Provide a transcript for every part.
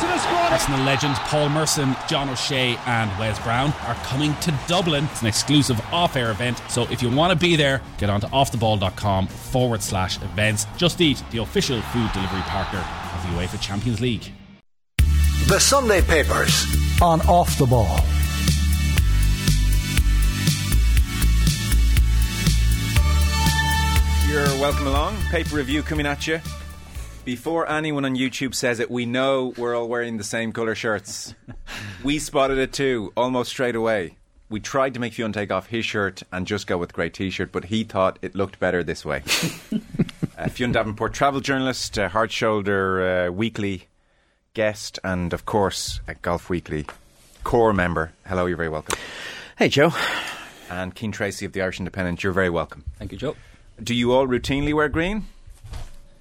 Arsenal squad. Arsenal legends Paul Merson, John O'Shea, and Wes Brown are coming to Dublin. It's an exclusive off air event. So if you want to be there, get on to offtheball.com forward slash events. Just Eat, the official food delivery partner of the UEFA Champions League. The Sunday Papers on Off the Ball. You're welcome along. Paper review coming at you. Before anyone on YouTube says it, we know we're all wearing the same colour shirts. we spotted it too, almost straight away. We tried to make Fionn take off his shirt and just go with grey t-shirt, but he thought it looked better this way. uh, Fionn Davenport, travel journalist, uh, Hard Shoulder uh, Weekly guest, and of course, a Golf Weekly core member. Hello, you're very welcome. Hey, Joe. And Cian Tracey of the Irish Independent, you're very welcome. Thank you, Joe. Do you all routinely wear green?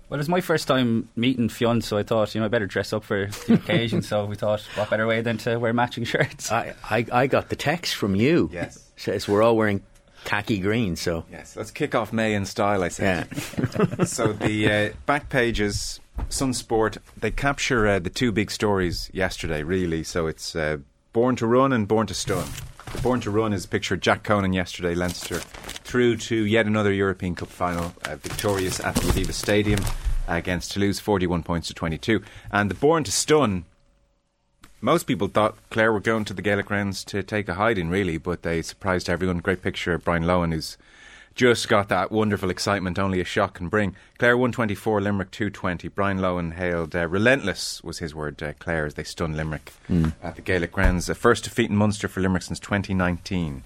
Well, it's my first time meeting Fionn, so I thought, you know, I better dress up for the occasion. so we thought, what better way than to wear matching shirts? I, I, I got the text from you. Yes. Says we're all wearing khaki green, so. Yes, let's kick off May in style, I say. Yeah. so the uh, back pages, Sun Sport, they capture uh, the two big stories yesterday, really. So it's uh, Born to Run and Born to Stun. The Born to Run is pictured Jack Conan yesterday, Leinster, through to yet another European Cup final, uh, victorious at the Aviva Stadium against Toulouse, 41 points to 22. And the Born to Stun, most people thought Clare were going to the Gaelic Grounds to take a hiding, really, but they surprised everyone. Great picture of Brian Lohan, who's just got that wonderful excitement only a shot can bring. Clare 124, Limerick 220. Brian Lohan hailed uh, relentless, was his word, uh, Clare, as they stunned Limerick Mm. at the Gaelic Grounds. Uh, first defeat in Munster for Limerick since 2019.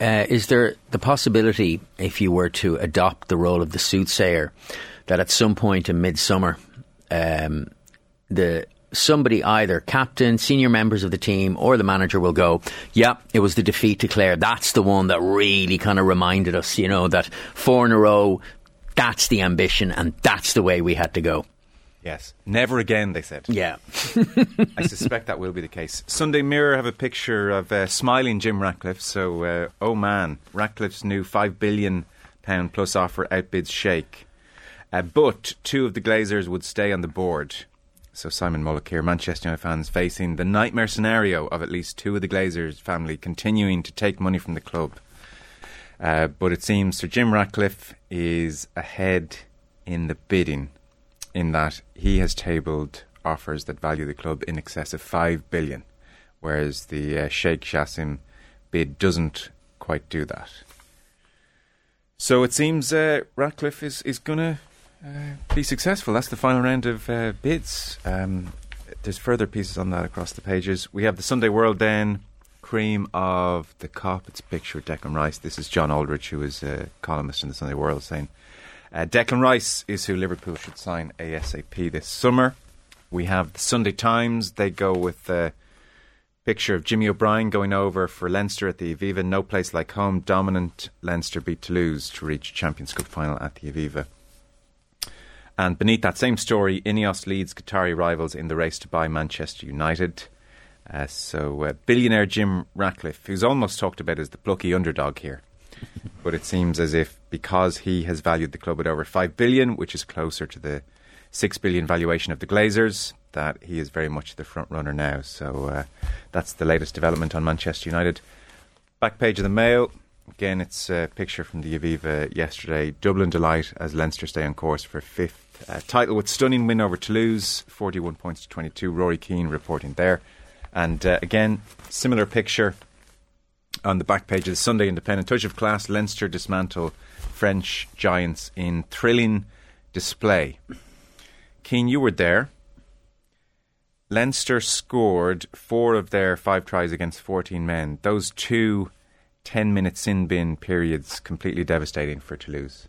Uh, is there the possibility, if you were to adopt the role of the soothsayer, that at some point in midsummer, um, the somebody either captain, senior members of the team, or the manager will go, "Yeah, it was the defeat to Clare. That's the one that really kind of reminded us, you know, that four in a row. That's the ambition, and that's the way we had to go." Yes. Never again, they said. Yeah. I suspect that will be the case. Sunday Mirror have a picture of uh, smiling Jim Ratcliffe. So, uh, oh man, Ratcliffe's new £5 billion plus offer outbids Sheikh. Uh, but two of the Glazers would stay on the board. So, Simon Mullock here, Manchester United fans facing the nightmare scenario of at least two of the Glazers family continuing to take money from the club. Uh, but it seems Sir Jim Ratcliffe is ahead in the bidding in that he has tabled offers that value the club in excess of 5 billion, whereas the uh, Sheikh Jassim bid doesn't quite do that. So it seems uh, Ratcliffe is, is going to uh, be successful. That's the final round of uh, bids. Um, there's further pieces on that across the pages. We have the Sunday World then, cream of the cop. It's picture of Declan Rice. This is John Aldrich, who is a columnist in the Sunday World, saying uh, Declan Rice is who Liverpool should sign ASAP this summer. We have the Sunday Times. They go with a picture of Jimmy O'Brien going over for Leinster at the Aviva. No place like home. Dominant Leinster beat Toulouse to reach Champions Cup final at the Aviva. And beneath that same story, Ineos leads Qatari rivals in the race to buy Manchester United. Uh, so uh, billionaire Jim Ratcliffe, who's almost talked about as the plucky underdog here, but it seems as if because he has valued the club at over five billion, which is closer to the six billion valuation of the Glazers, that he is very much the front runner now. So uh, that's the latest development on Manchester United. Back page of the Mail. Again, it's a picture from the Aviva yesterday. Dublin delight as Leinster stay on course for fifth uh, title with stunning win over Toulouse, 41 points to 22. Rory Keane reporting there. And uh, again, similar picture on the back page of the Sunday Independent. Touch of class, Leinster dismantle French giants in thrilling display. Cian, you were there. Leinster scored four of their five tries against 14 men. Those two 10 minute sin bin periods completely devastating for Toulouse.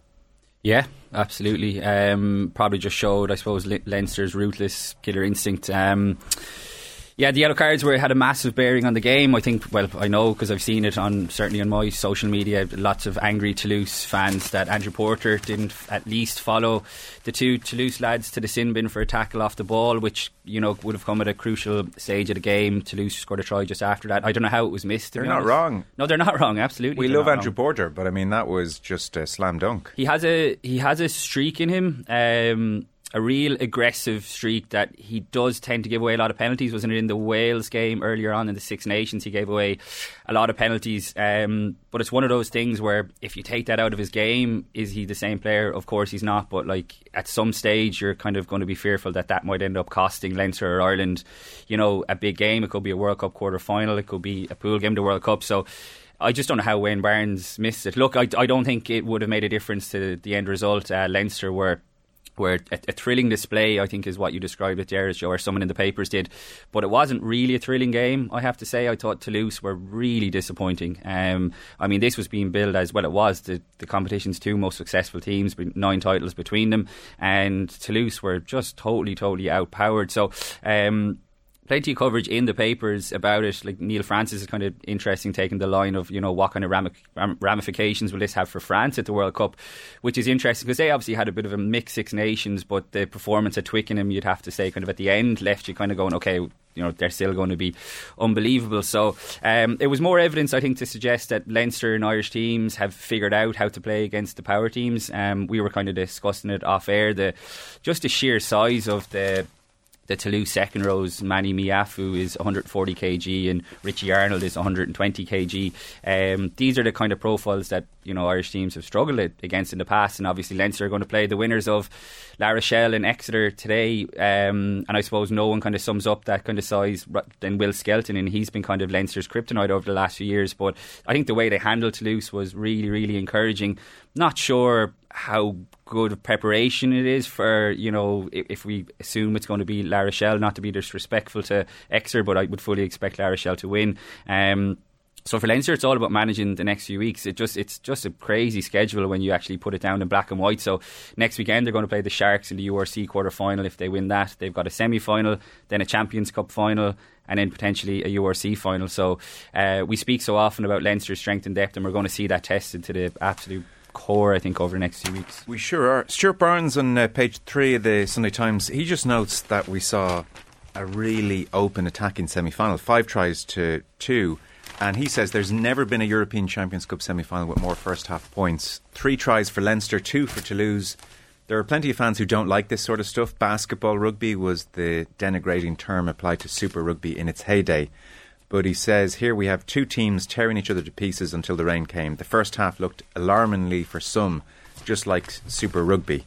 Yeah, absolutely. Um, probably just showed, I suppose, Le- Leinster's ruthless killer instinct. Um, yeah, the yellow cards were had a massive bearing on the game. I think, well, I know because I've seen it on certainly on my social media. Lots of angry Toulouse fans that Andrew Porter didn't at least follow the two Toulouse lads to the sin bin for a tackle off the ball, which you know would have come at a crucial stage of the game. Toulouse scored a try just after that. I don't know how it was missed. They're not wrong. No, they're not wrong. Absolutely, We love Andrew wrong. Porter, but I mean, that was just a slam dunk. He has a he has a streak in him. Um, a real aggressive streak that he does tend to give away a lot of penalties. Wasn't it in the Wales game earlier on in the Six Nations? He gave away a lot of penalties. Um, but it's one of those things where if you take that out of his game, is he the same player? Of course he's not. But like at some stage, you're kind of going to be fearful that that might end up costing Leinster or Ireland, you know, a big game. It could be a World Cup quarter final. It could be a pool game to World Cup. So I just don't know how Wayne Barnes missed it. Look, I, I don't think it would have made a difference to the end result. Uh, Leinster were where a, a, thrilling display, I think, is what you described it there, or someone in the papers did. But it wasn't really a thrilling game, I have to say. I thought Toulouse were really disappointing. Um, I mean, this was being billed as well, it was the, the competition's two most successful teams, nine titles between them, and Toulouse were just totally, totally outpowered. So, um, plenty of coverage in the papers about it. Like Neil Francis is kind of interesting, taking the line of you know what kind of ramifications will this have for France at the World Cup, which is interesting because they obviously had a bit of a mix Six Nations, but the performance at Twickenham, you'd have to say, kind of at the end, left you kind of going, okay, you know they're still going to be unbelievable. So um, it was more evidence, I think, to suggest that Leinster and Irish teams have figured out how to play against the power teams. Um, we were kind of discussing it off air. The just the sheer size of the the Toulouse second rows, Manny Meafou is 140 kg and Richie Arnold is 120 kg. Um, these are the kind of profiles that you know Irish teams have struggled against in the past, and obviously Leinster are going to play the winners of La Rochelle and Exeter today. Um, and I suppose no one kind of sums up that kind of size than Will Skelton, and he's been kind of Leinster's kryptonite over the last few years. But I think the way they handled Toulouse was really, really encouraging. Not sure how good of preparation it is for you know if we assume it's going to be La Rochelle, not to be disrespectful to Exeter, but I would fully expect La Rochelle to win. Um, so for Leinster, it's all about managing the next few weeks. It just it's just a crazy schedule when you actually put it down in black and white. So next weekend they're going to play the Sharks in the URC quarter final. If they win that, they've got a semi final, then a Champions Cup final, and then potentially a URC final. So uh, we speak so often about Leinster's strength and depth, and we're going to see that tested to the absolute core, I think, over the next few weeks. We sure are. Stuart Barnes on uh, page three of the Sunday Times, he just notes that we saw a really open attacking semi final, five tries to two. And he says there's never been a European Champions Cup semi final with more first half points. Three tries for Leinster, two for Toulouse. There are plenty of fans who don't like this sort of stuff. Basketball rugby was the denigrating term applied to Super Rugby in its heyday. But he says here we have two teams tearing each other to pieces until the rain came. The first half looked alarmingly for some, just like Super Rugby.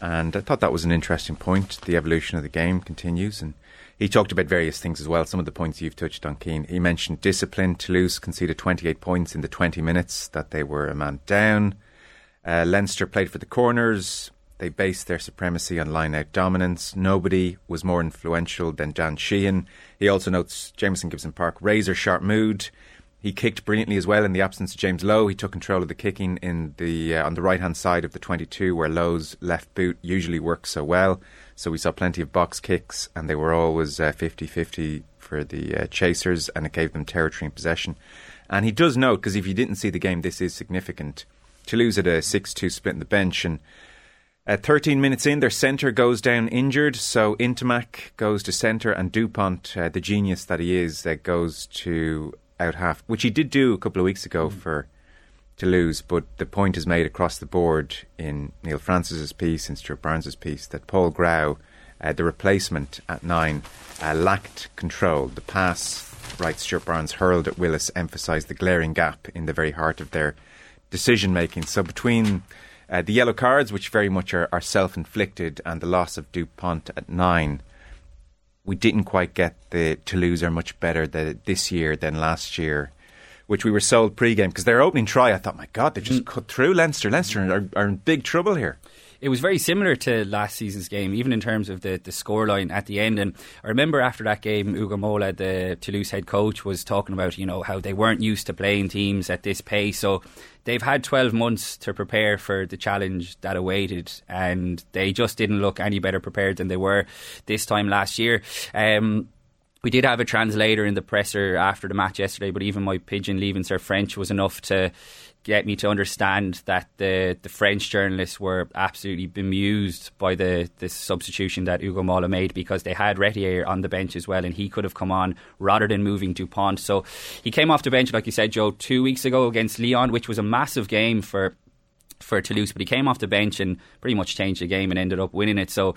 And I thought that was an interesting point. The evolution of the game continues. And he talked about various things as well. Some of the points you've touched on, Cian. He mentioned discipline. Toulouse conceded 28 points in the 20 minutes that they were a man down. Uh, Leinster played for the corners. They based their supremacy on line out dominance. Nobody was more influential than Dan Sheehan. He also notes Jamison Gibson-Park, razor sharp mood. He kicked brilliantly as well in the absence of James Lowe. He took control of the kicking in the uh, on the right hand side of the 22, where Lowe's left boot usually works so well. So we saw plenty of box kicks, and they were always 50 uh, 50 for the uh, chasers, and it gave them territory and possession. And he does note, because if you didn't see the game, this is significant. Toulouse had a 6 2 split in the bench, and uh, 13 minutes in, their centre goes down injured, so Ntamack goes to centre, and Dupont, uh, the genius that he is, uh, goes to out half, which he did do a couple of weeks ago mm. for Toulouse. But the point is made across the board in Neil Francis's piece and Stuart Barnes's piece that Paul Graou, uh, the replacement at nine, uh, lacked control. The pass, writes Stuart Barnes, hurled at Willis, emphasised the glaring gap in the very heart of their decision making. So between uh, the yellow cards, which very much are, are self inflicted, and the loss of Dupont at nine, we didn't quite get the Toulouse are much better the, this year than last year, which we were sold pre game because their opening try, I thought, my God, they just mm. cut through Leinster. Leinster are, are in big trouble here it was very similar to last season's game, even in terms of the, the scoreline at the end. And I remember after that game, Ugo Mola, the Toulouse head coach, was talking about, you know, how they weren't used to playing teams at this pace. So they've had 12 months to prepare for the challenge that awaited, and they just didn't look any better prepared than they were this time last year. Um, we did have a translator in the presser after the match yesterday, but even my pidgin Leaving Cert French was enough to get me to understand that the the French journalists were absolutely bemused by the the substitution that Ugo Mola made because they had Retier on the bench as well, and he could have come on rather than moving Dupont. So he came off the bench, like you said, Joe, two weeks ago against Lyon, which was a massive game for for Toulouse, but he came off the bench and pretty much changed the game and ended up winning it. So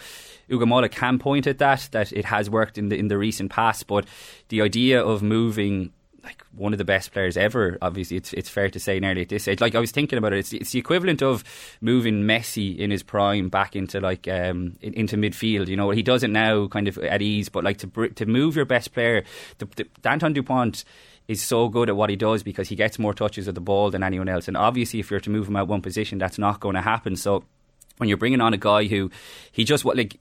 Ugo Mola can point at that that it has worked in the in the recent past, but the idea of moving like one of the best players ever. Obviously, it's it's fair to say nearly at this stage. Like I was thinking about it, it's, it's the equivalent of moving Messi in his prime back into like um, into midfield. You know, he does it now, kind of at ease. But like to to move your best player, the, the, Danton Dupont is so good at what he does because he gets more touches of the ball than anyone else. And obviously, if you're to move him out one position, that's not going to happen. So when you're bringing on a guy who he just what like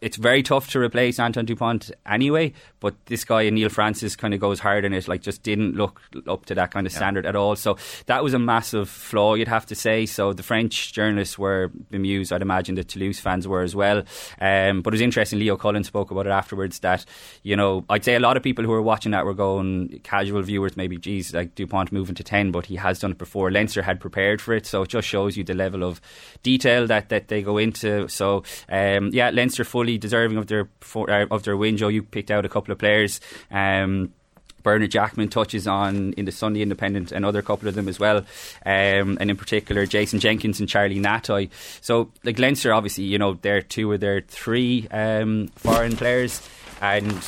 it's very tough to replace Anton Dupont anyway. But this guy Neil Francis kind of goes hard in it, like just didn't look up to that kind of standard at all. So that was a massive flaw, you'd have to say. So the French journalists were bemused. I'd imagine the Toulouse fans were as well. Um, but it was interesting. Leo Cullen spoke about it afterwards. That you know, I'd say a lot of people who were watching that were going casual viewers, maybe, geez, like Dupont moving to ten, but he has done it before. Leinster had prepared for it, so it just shows you the level of detail that that they go into. So um, yeah, Leinster fully deserving of their uh, of their win. Joe, you picked out a couple of players. Um, Bernard Jackman touches on in the Sunday Independent, another couple of them as well, um, and in particular Jason Jenkins and Charlie Ngatai. So, like Leinster, obviously, you know, they're two of their three um, foreign players. And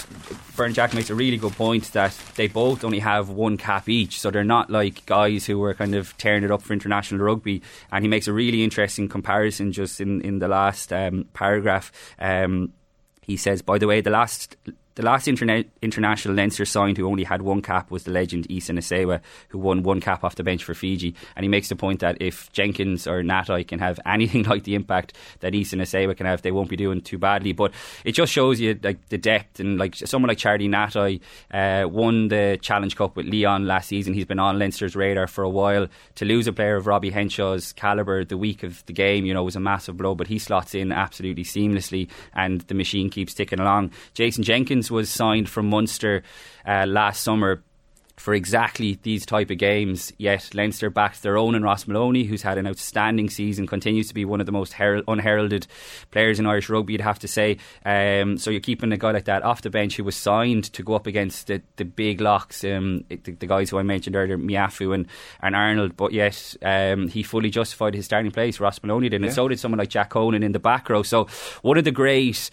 Bernard Jack makes a really good point that they both only have one cap each, so they're not like guys who were kind of tearing it up for international rugby. And he makes a really interesting comparison just in, in the last um, paragraph. Um, he says, by the way, the last the last interna- international Leinster signed who only had one cap was the legend Isa Nacewa, who won one cap off the bench for Fiji. And he makes the point that if Jenkins or Ngatai can have anything like the impact that Isa Nacewa can have, they won't be doing too badly. But it just shows you like the depth and like someone like Charlie Ngatai uh, won the Challenge Cup with Lyon last season. He's been on Leinster's radar for a while. To lose a player of Robbie Henshaw's calibre the week of the game, you know, was a massive blow. But he slots in absolutely seamlessly, and the machine keeps ticking along. Jason Jenkins was signed from Munster uh, last summer for exactly these type of games. Yet Leinster backed their own and Ross Molony, who's had an outstanding season, continues to be one of the most unheralded players in Irish rugby. You'd have to say. Um, so you're keeping a guy like that off the bench who was signed to go up against the, the big locks, um, the, the, guys who I mentioned earlier, Meafou and, and Arnold. But yet um, he fully justified his starting place. Ross Molony did, and yeah. so did someone like Jack Conan in the back row. So one of the great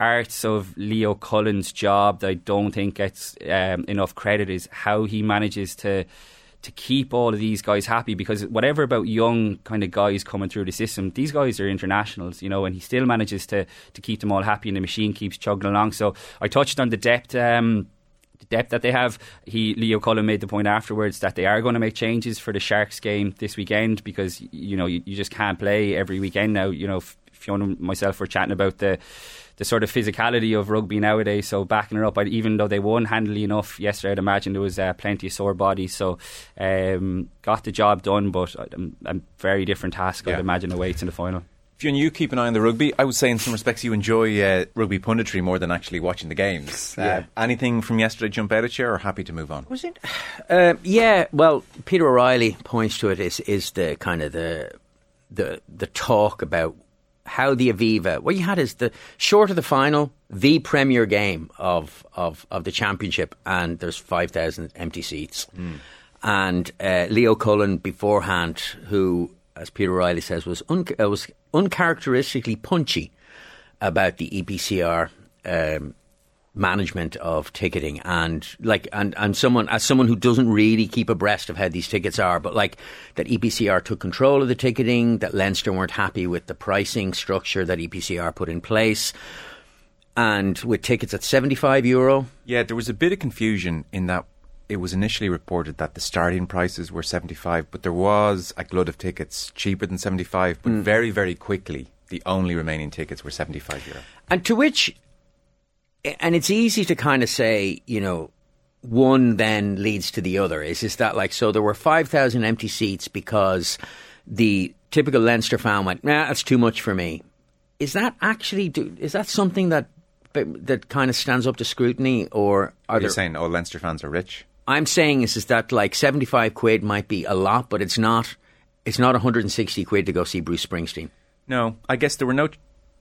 arts of Leo Cullen's job that I don't think gets um, enough credit is how he manages to to keep all of these guys happy because whatever about young kind of guys coming through the system, these guys are internationals, you know, and he still manages to to keep them all happy and the machine keeps chugging along. So I touched on the depth. Um, the depth that they have. He Leo Cullen made the point afterwards that they are going to make changes for the Sharks game this weekend because you know you, you just can't play every weekend now. You know, Fionn and myself were chatting about the the sort of physicality of rugby nowadays. So backing her up, even though they won handily enough yesterday, I'd imagine there was uh, plenty of sore bodies. So um, got the job done, but a, a very different task. Yeah. I'd imagine awaits in the final. Fionn, you keep an eye on the rugby. I would say, in some respects, you enjoy uh, rugby punditry more than actually watching the games. Uh, yeah. Uh, anything from yesterday jump out at you, or happy to move on? Was it? Uh, yeah. Well, Peter O'Reilly points to it is is the kind of the the the talk about how the Aviva, what you had is the short of the final, the premier game of, of, of the championship, and there's 5,000 empty seats. Mm. And uh, Leo Cullen beforehand, who, as Peter Riley says, was, un- uh, was uncharacteristically punchy about the EPCR um, management of ticketing. And like and and someone as someone who doesn't really keep abreast of how these tickets are but like that EPCR took control of the ticketing that Leinster weren't happy with the pricing structure that EPCR put in place and with tickets at 75 euro. Yeah there was a bit of confusion in that it was initially reported that the starting prices were 75 but there was a glut of tickets cheaper than 75 but mm. very very quickly the only remaining tickets were 75 euro. And to which and it's easy to kind of say, you know, one then leads to the other. Is is that like so? There were five thousand empty seats because the typical Leinster fan went, "Nah, that's too much for me." Is that actually? Is that something that that kind of stands up to scrutiny, or are you there, saying, "Oh, Leinster fans are rich"? I'm saying is is that like seventy five quid might be a lot, but it's not. It's not 160 quid to go see Bruce Springsteen. No, I guess there were no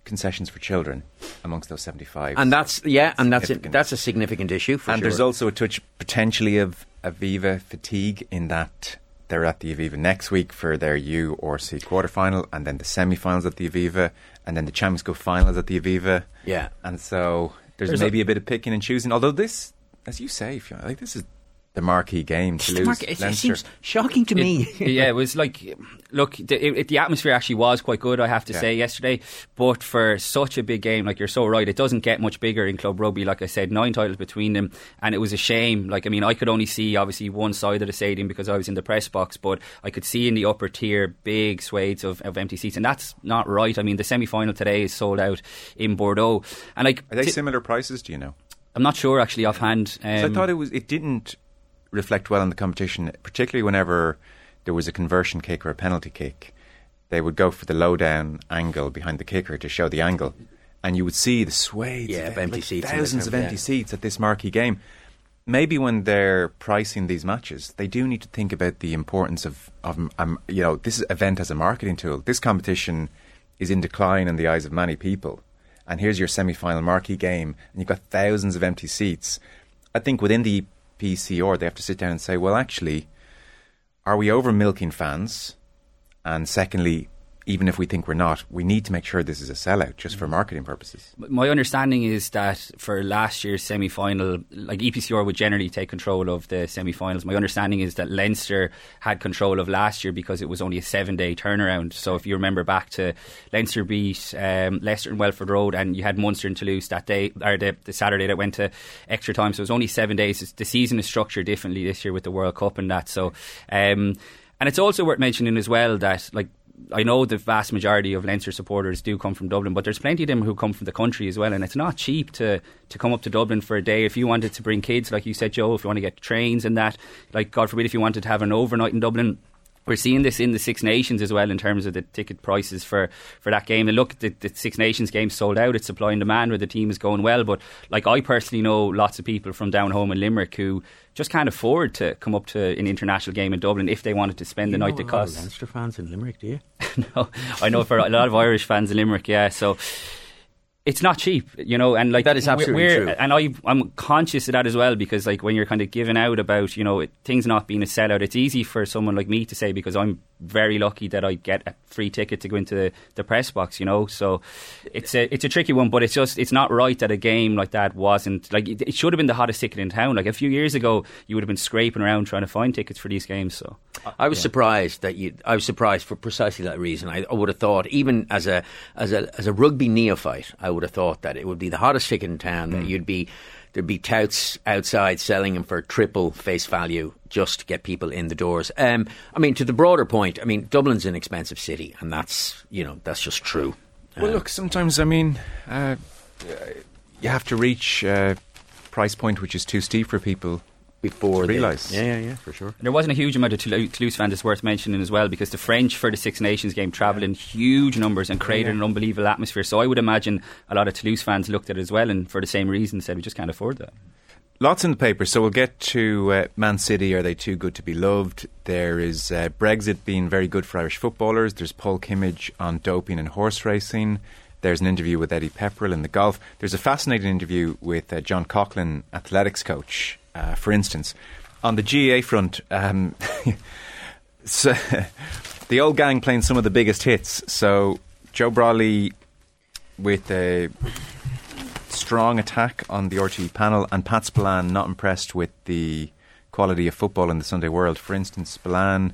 concessions for children amongst those 75. And that's, yeah, and that's a, that's a significant issue And sure. there's also a touch potentially of Aviva fatigue in that they're at the Aviva next week for their URC quarterfinal, and then the semi-finals at the Aviva, and then the Champions Cup finals at the Aviva. Yeah. and so there's, There's a- maybe a, bit of picking and choosing. Although this, as you say, Fionn, like this is the marquee game to lose. Mark, it, it seems shocking to me. It- yeah, it was like, look, the, it, the atmosphere actually was quite good, I have to Yeah. say, yesterday. But for such a big game, like you're so right, it doesn't get much bigger in club rugby. Like I said, nine titles between them, and it was a shame. Like, I mean, I could only see obviously one side of the stadium because I was in the press box, but I could see in the upper tier big swathes of, of empty seats, and that's not right. I mean, the semi final today is sold out in Bordeaux, and like, Are they t- similar prices? Do you know? I'm not sure actually offhand. Um, So I thought it was. It didn't reflect well on the competition, particularly whenever there was a conversion kick or a penalty kick. They would go for the low down angle behind the kicker to show the angle, and you would see the swathes Yeah, of empty like seats thousands of empty yeah. seats at this marquee game. Maybe when they're pricing these matches, they do need to think about the importance of, of um, you know, this event as a marketing tool. This competition is in decline in the eyes of many people. And here's your semi final marquee game, and you've got thousands of empty seats. I think within the PCR, they have to sit down and say, well, actually, are we over milking fans? And secondly, even if we think we're not, we need to make sure this is a sellout just for marketing purposes. My understanding is that for last year's semi final, like EPCR would generally take control of the semi finals. My understanding is that Leinster had control of last year because it was only a seven day turnaround. So if you remember back to Leinster beat um, Leicester and Welford Road, and you had Munster and Toulouse that day, or the, the Saturday that went to extra time. So it was only seven days. The season is structured differently this year with the World Cup and that. So, um, and it's also worth mentioning as well that like I know the vast majority of Leinster supporters do come from Dublin, but there's plenty of them who come from the country as well, and it's not cheap to, to come up to Dublin for a day. If you wanted to bring kids, like you said, Joe, if you want to get trains and that, like God forbid, if you wanted to have an overnight in Dublin. We're seeing this in the Six Nations as well in terms of the ticket prices for, for that game. And look, the, the Six Nations game sold out. It's supply and demand where the team is going well. But like I personally know lots of people from down home in Limerick who just can't afford to come up to an international game in Dublin if they wanted to spend the night the cost. Leinster fans in Limerick, do you? no, I know for a lot of Irish fans in Limerick, yeah. So it's not cheap, you know, and like That is absolutely we're, true. And I, I'm conscious of that as well because, like, when you're kind of giving out about, you know, it, things not being a sellout, it's easy for someone like me to say because I'm very lucky that I get a free ticket to go into the, the press box, you know. So it's a it's a tricky one, but it's just it's not right that a game like that wasn't like it, it should have been the hottest ticket in town. Like a few years ago, you would have been scraping around trying to find tickets for these games. So I was surprised that you. I was surprised for precisely that reason. I, I would have thought, even as a as a as a rugby neophyte, I would have thought that it would be the hottest ticket in town. That you'd be there'd be touts outside selling them for triple face value just to get people in the doors. Um, I mean, to the broader point, I mean, Dublin's an expensive city, and that's you know that's just true. Well, look, sometimes, I mean, uh, you have to reach a price point which is too steep for people Before they- realise. yeah, yeah, yeah, for sure. There wasn't a huge amount of Toulouse Toulouse fans that's worth mentioning as well because the French for the Six Nations game travelled in huge numbers and created an unbelievable atmosphere. So I would imagine a lot of Toulouse fans looked at it as well and for the same reason said we just can't afford that. Lots in the paper, so we'll get to uh, Man City. Are they too good to be loved? There is uh, Brexit being very good for Irish footballers. There's Paul Kimmage on doping and horse racing. There's an interview with Eddie Pepperell in the golf. There's a fascinating interview with uh, John Coughlin, athletics coach, uh, for instance. On the GAA front, um, so, the old gang playing some of the biggest hits. So Joe Brolly with a strong attack on the RTE panel, and Pat Spillane not impressed with the quality of football in the Sunday world. For instance, Spillane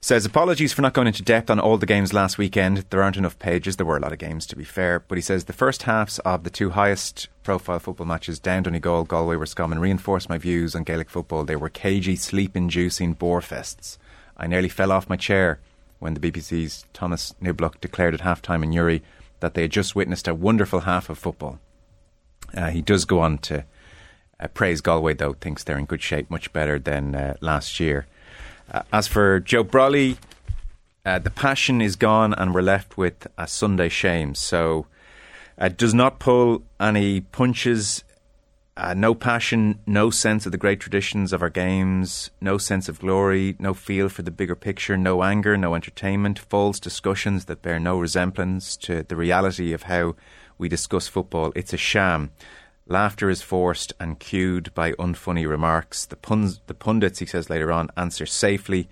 says apologies for not going into depth on all the games last weekend. There aren't enough pages. There were a lot of games, to be fair. But he says the first halves of the two highest profile football matches, Down Donegal, Galway, were Roscommon, reinforced my views on Gaelic football. They were cagey, sleep inducing bore fests. I nearly fell off my chair when the BBC's Thomas Niblock declared at halftime in Newry that they had just witnessed a wonderful half of football. Uh, he does go on to uh, praise Galway, though, thinks they're in good shape, much better than uh, last year. Uh, as for Joe Brolly, uh, the passion is gone, and we're left with a Sunday shame. So, uh, does not pull any punches. Uh, no passion, no sense of the great traditions of our games, no sense of glory, no feel for the bigger picture, no anger, no entertainment, false discussions that bear no resemblance to the reality of how we discuss football. It's a sham. Laughter is forced and cued by unfunny remarks. The, puns, the pundits, he says later on, answer safely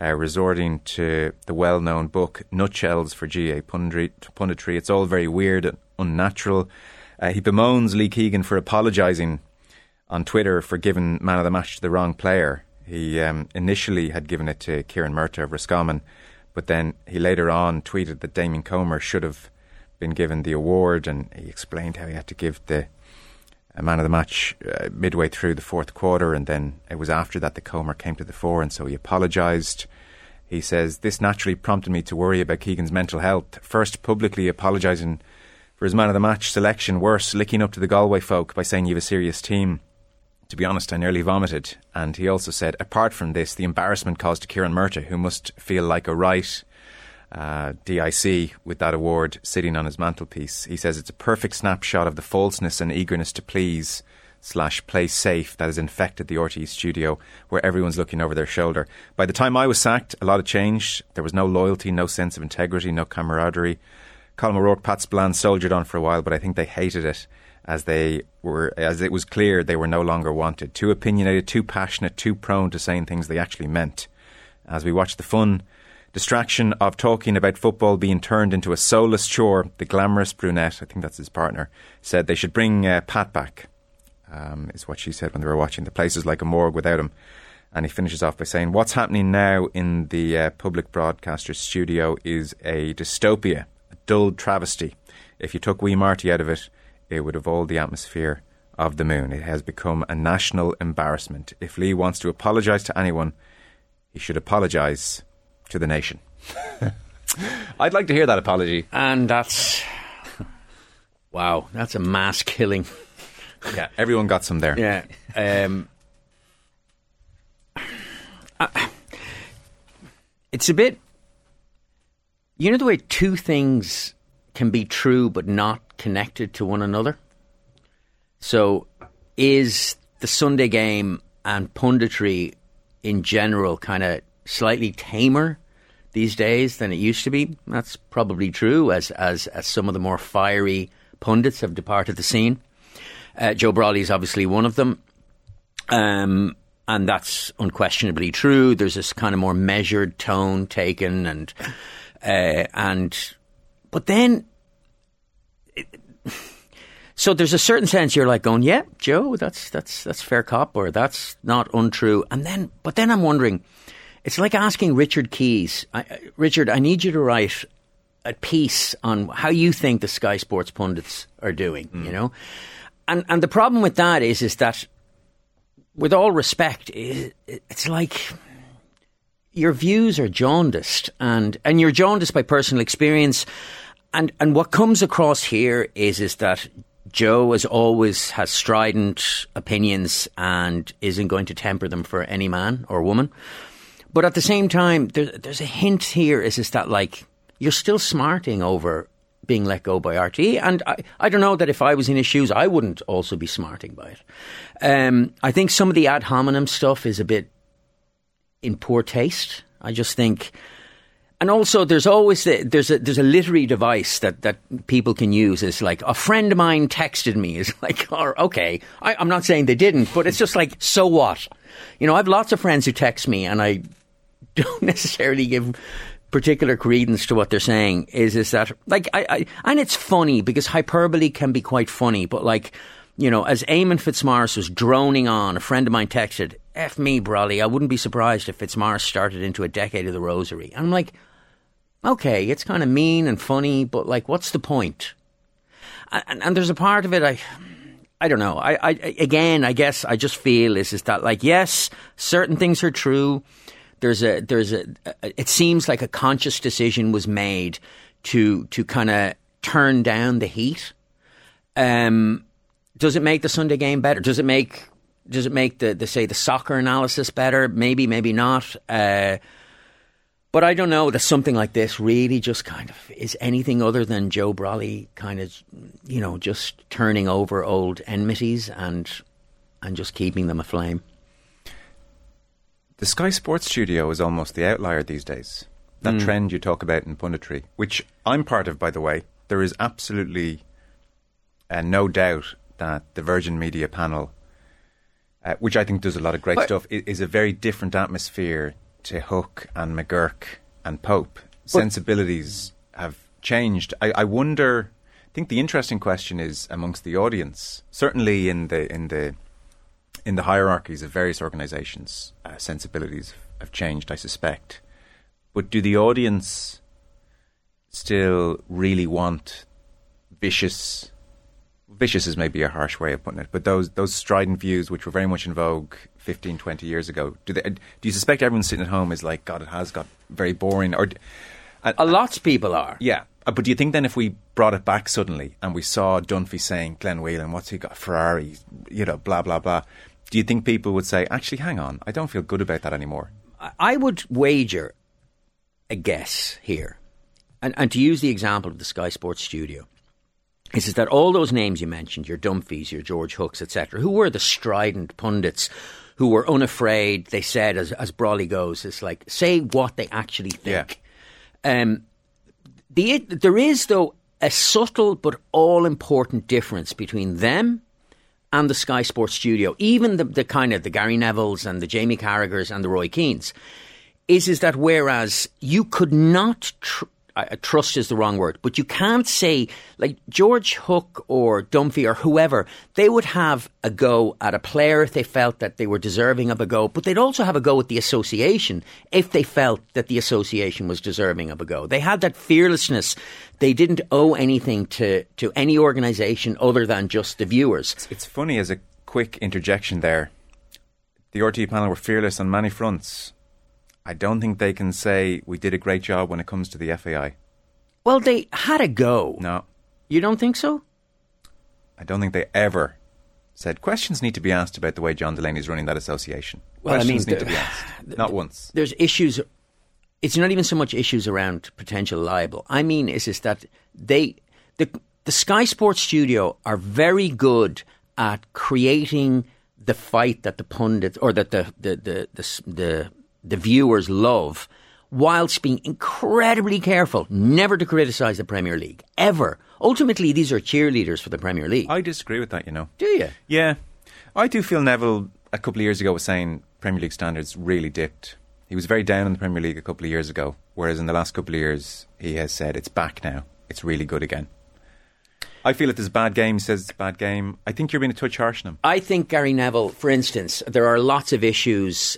uh, resorting to the well known book Nutshells for GAA Punditry. It's all very weird and unnatural. Uh, he bemoans Lee Keegan for apologising on Twitter for giving man of the match to the wrong player. He um, initially had given it to Kieran Murtagh of Roscommon, but then he later on tweeted that Damien Comer should have been given the award, and he explained how he had to give the man of the match uh, midway through the fourth quarter, and then it was after that the Comer came to the fore, and so he apologised. He says, This naturally prompted me to worry about Keegan's mental health. First, publicly apologising for his man of the match selection. Worse, licking up to the Galway folk by saying you have a serious team. To be honest, I nearly vomited. And he also said, apart from this, the embarrassment caused to Kieran Murtagh, who must feel like a right uh, DIC with that award sitting on his mantelpiece. He says it's a perfect snapshot of the falseness and eagerness to please slash play safe that has infected the RTE studio where everyone's looking over their shoulder. By the time I was sacked, a lot had changed. There was no loyalty, no sense of integrity, no camaraderie. Colm O'Rourke, Pat Spillane soldiered on for a while, but I think they hated it as they were as it was clear they were no longer wanted. Too opinionated, too passionate, too prone to saying things they actually meant. As we watched the fun distraction of talking about football being turned into a soulless chore, the glamorous brunette, I think that's his partner, said they should bring uh, Pat back, um, is what she said when they were watching. The place is like a morgue without him. And he finishes off by saying, What's happening now in the uh, public broadcaster studio is a dystopia, a dull travesty. If you took wee Marty out of it, it would evolve the atmosphere of the moon. It has become a national embarrassment. If Lee wants to apologise to anyone, he should apologise to the nation. I'd like to hear that apology. And that's. Wow, that's a mass killing. Yeah, everyone got some there. Yeah. Um, it's a bit. You know the way two things can be true but not connected to one another? So, is the Sunday game and punditry in general kind of slightly tamer these days than it used to be. That's probably true, as as, as some of the more fiery pundits have departed the scene. Uh, Joe Brolly is obviously one of them, um, and that's unquestionably true. There's this kind of more measured tone taken, and uh, and but then. So there's a certain sense you're like going, yeah, Joe, that's that's that's fair cop, or that's not untrue. And then, but then I'm wondering, it's like asking Richard Keys, I, Richard, I need you to write a piece on how you think the Sky Sports pundits are doing, mm. you know? And and the problem with that is is that with all respect, it's like your views are jaundiced and and you're jaundiced by personal experience and and what comes across here is is that Joe, as always, has strident opinions and isn't going to temper them for any man or woman. But at the same time, there, there's a hint here is, is that like you're still smarting over being let go by RTE. And I, I don't know that if I was in his shoes, I wouldn't also be smarting by it. Um, I think some of the ad hominem stuff is a bit in poor taste. I just think. And also, there's always the, there's a there's a literary device that, that people can use. Is like a friend of mine texted me. Is like, or okay, I, I'm not saying they didn't, but it's just like, so what? You know, I have lots of friends who text me, and I don't necessarily give particular credence to what they're saying is is that like I, I and it's funny because hyperbole can be quite funny, but like you know, as Eamon Fitzmaurice was droning on, a friend of mine texted, "F me, Brolly, I wouldn't be surprised if Fitzmaurice started into a decade of the Rosary." And I'm like, okay, it's kind of mean and funny, but like, what's the point? And, and there's a part of it I. I don't know. I, I again, I guess I just feel is is that like yes, certain things are true there's a there's a it seems like a conscious decision was made to to kind of turn down the heat. Um, does it make the Sunday game better? Does it make does it make the, the say the soccer analysis better? Maybe, maybe not. Uh, but I don't know that something like this really just kind of is anything other than Joe Brolly kind of, you know, just turning over old enmities and and just keeping them aflame. The Sky Sports Studio is almost the outlier these days. That mm. trend you talk about in punditry, which I'm part of, by the way, there is absolutely uh, no doubt that the Virgin Media panel, uh, which I think does a lot of great stuff, is a very different atmosphere to Hook and McGurk and Pope, sensibilities have changed. I, I wonder. I think the interesting question is amongst the audience. Certainly in the in the in the hierarchies of various organisations, uh, sensibilities have changed. I suspect, but do the audience still really want vicious? Vicious is maybe a harsh way of putting it, but those those strident views, which were very much in vogue 15, 20 years ago, do they? Do you suspect everyone sitting at home is like, God, it has got very boring, or? A lot of people are. Yeah. Uh, But do you think then if we brought it back suddenly and we saw Dunphy saying, Glenn Whelan, what's he got? Ferrari, you know, blah, blah, blah. Do you think people would say, actually, hang on, I don't feel good about that anymore? I would wager a guess here, and, and to use the example of the Sky Sports studio, is, is that all those names you mentioned, your Dunphys, your George Hooks, etc., who were the strident pundits who were unafraid, they said, as, as Brolly goes, it's like, say what they actually think. Um, the, there is, though, a subtle but all important difference between them and the Sky Sports studio, even the, the kind of the Gary Nevilles and the Jamie Carragers and the Roy Keanes, is is that whereas you could not tr- uh, trust is the wrong word, but you can't say like George Hook or Dunphy or whoever they would have a go at a player if they felt that they were deserving of a go, but they'd also have a go at the association if they felt that the association was deserving of a go. They had that fearlessness. They didn't owe anything to to any organisation other than just the viewers. It's funny as a quick interjection there. The RT panel were fearless on many fronts. I don't think they can say we did a great job when it comes to the FAI. Well, they had a go. No, You don't think so? I don't think they ever said questions need to be asked about the way John Delaney is running that association. Well, I mean, questions need the- to be asked. Not once. there's issues. It's not even so much issues around potential libel. I mean, is is that they the the Sky Sports Studio are very good at creating the fight that the pundits or that the the the the, the, the viewers love, whilst being incredibly careful never to criticise the Premier League ever. Ultimately, these are cheerleaders for the Premier League. I disagree with that, you know. Do you? Yeah. I do feel Neville a couple of years ago was saying Premier League standards really dipped. He was very down on the Premier League a couple of years ago, whereas in the last couple of years he has said it's back now. It's really good again. I feel if there's a bad game, he says it's a bad game. I think you're being a touch harsh on him. I think Gary Neville, for instance, there are lots of issues.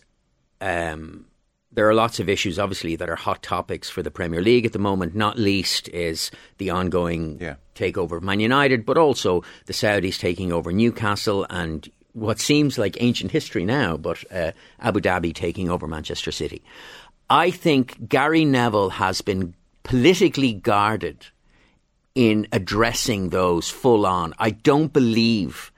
Um, there are lots of issues, obviously, that are hot topics for the Premier League at the moment. Not least is the ongoing Yeah. takeover of Man United, but also the Saudis taking over Newcastle and what seems like ancient history now, but uh, Abu Dhabi taking over Manchester City. I think Gary Neville has been politically guarded in addressing those full on. I don't believe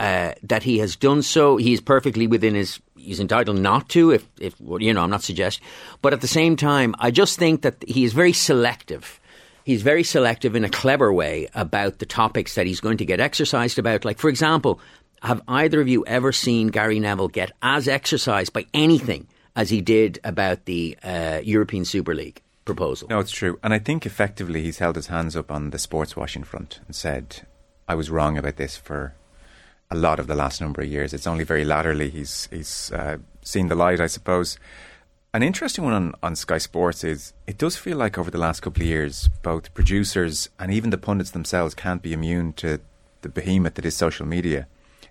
uh, that he has done so. He is perfectly within his. He's entitled not to, if, if you know, I'm not suggesting. But at the same time, I just think that he is very selective. He's very selective in a clever way about the topics that he's going to get exercised about. Like, for example, have either of you ever seen Gary Neville get as exercised by anything as he did about the uh, European Super League proposal? No, it's true. And I think effectively he's held his hands up on the sports washing front and said, I was wrong about this for a lot of the last number of years. It's only very latterly he's he's uh, seen the light, I suppose. An interesting one on, on Sky Sports is it does feel like over the last couple of years, both producers and even the pundits themselves can't be immune to the behemoth that is social media.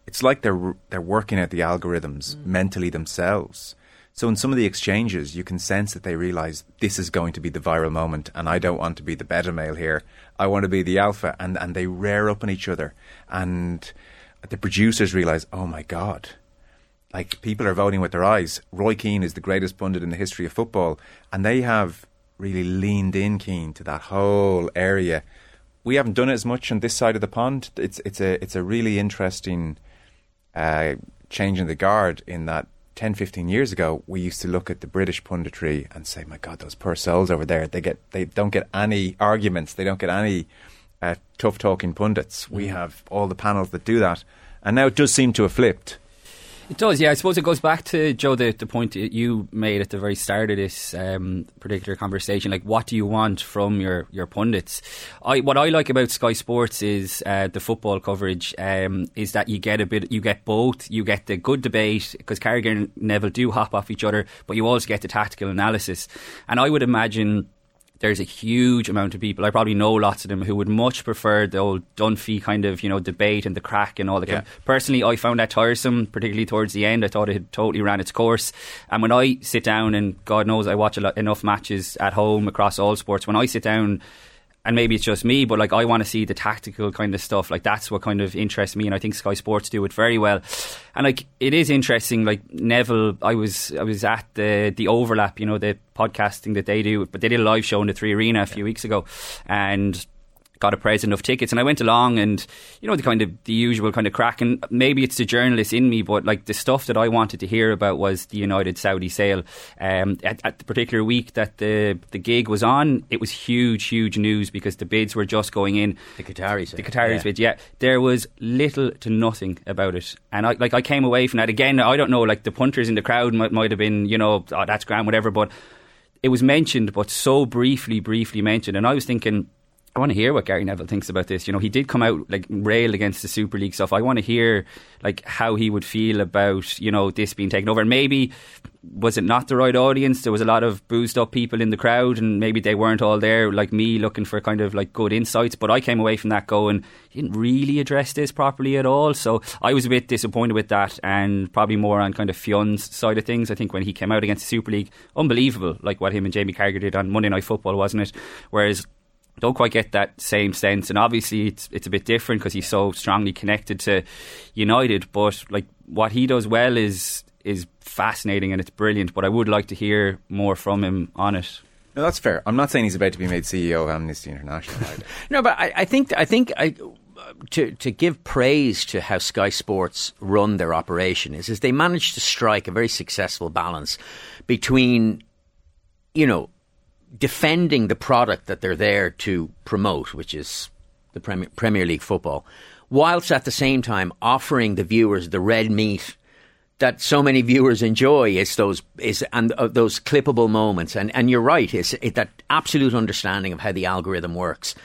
It's like they're they're working out the algorithms mentally themselves. So in some of the exchanges, you can sense that they realise this is going to be the viral moment, and I don't want to be the beta male here. I want to be the alpha, and and they rear up on each other, and the producers realise, oh my god, like people are voting with their eyes. Roy Keane is the greatest pundit in the history of football, and they have really leaned in, Keane, to that whole area. We haven't done it as much on this side of the pond. It's it's a it's a really interesting uh, change in the guard in that 10, 15 years ago, we used to look at the British punditry and say, my God, those poor souls over there, they get they don't get any arguments, they don't get any uh, tough talking pundits. We have all the panels that do that. And now it does seem to have flipped. It does, yeah. I suppose it goes back to Joe the, the point that you made at the very start of this um, particular conversation. Like, what do you want from your, your pundits? I, what I like about Sky Sports is uh, the football coverage. Um, is that you get a bit, you get both. You get the good debate because Carragher and Neville do hop off each other, but you also get the tactical analysis. And I would imagine there's a huge amount of people. I probably know lots of them who would much prefer the old Dunphy kind of you know debate and the crack and all the. Yeah. Kind of, personally, I found that tiresome, particularly towards the end. I thought it had totally ran its course. And when I sit down, and God knows I watch a lot, enough matches at home across all sports. When I sit down and maybe it's just me, but like I want to see the tactical kind of stuff. Like that's what kind of interests me, and I think Sky Sports do it very well. And like it is interesting. Like Neville, I was I was at the the overlap, you know, the podcasting that they do, but they did a live show in the Three Arena a few weeks ago, and got a present of tickets. And I went along and you know the kind of the usual kind of crack. And maybe it's the journalist in me but like the stuff that I wanted to hear about was the United Saudi sale. Um, at, at the particular week that the the gig was on it was huge huge news because the bids were just going in. The Qataris. the Qataris bid yeah. There was little to nothing about it. And I like I came away from that. Again I don't know like the punters in the crowd might, might have been you know oh that's grand whatever. But it was mentioned but so briefly briefly mentioned. And I was thinking I want to hear what Gary Neville thinks about this. You know, he did come out like rail against the Super League stuff. I want to hear like how he would feel about you know this being taken over. And maybe was it not the right audience? There was a lot of boozed up people in the crowd, and maybe they weren't all there like me looking for kind of like good insights. But I came away from that going, he didn't really address this properly at all. So I was a bit disappointed with that, and probably more on kind of Fionn's side of things. I think when he came out against the Super League, unbelievable, like what him and Jamie Carragher did on Monday Night Football, wasn't it? Whereas don't quite get that same sense. And obviously, it's it's a bit different because he's so strongly connected to United. But like what he does well is is fascinating and it's brilliant. But I would like to hear more from him on it. No, that's fair. I'm not saying he's about to be made CEO of Amnesty International. No, but I, I think I think I, to to give praise to how Sky Sports run their operation is is they managed to strike a very successful balance between, you know, defending the product that they're there to promote, which is the Premier, Premier League football, whilst at the same time offering the viewers the red meat that so many viewers enjoy is those is and uh, those clippable moments. And and you're right is it, that absolute understanding of how the algorithm works.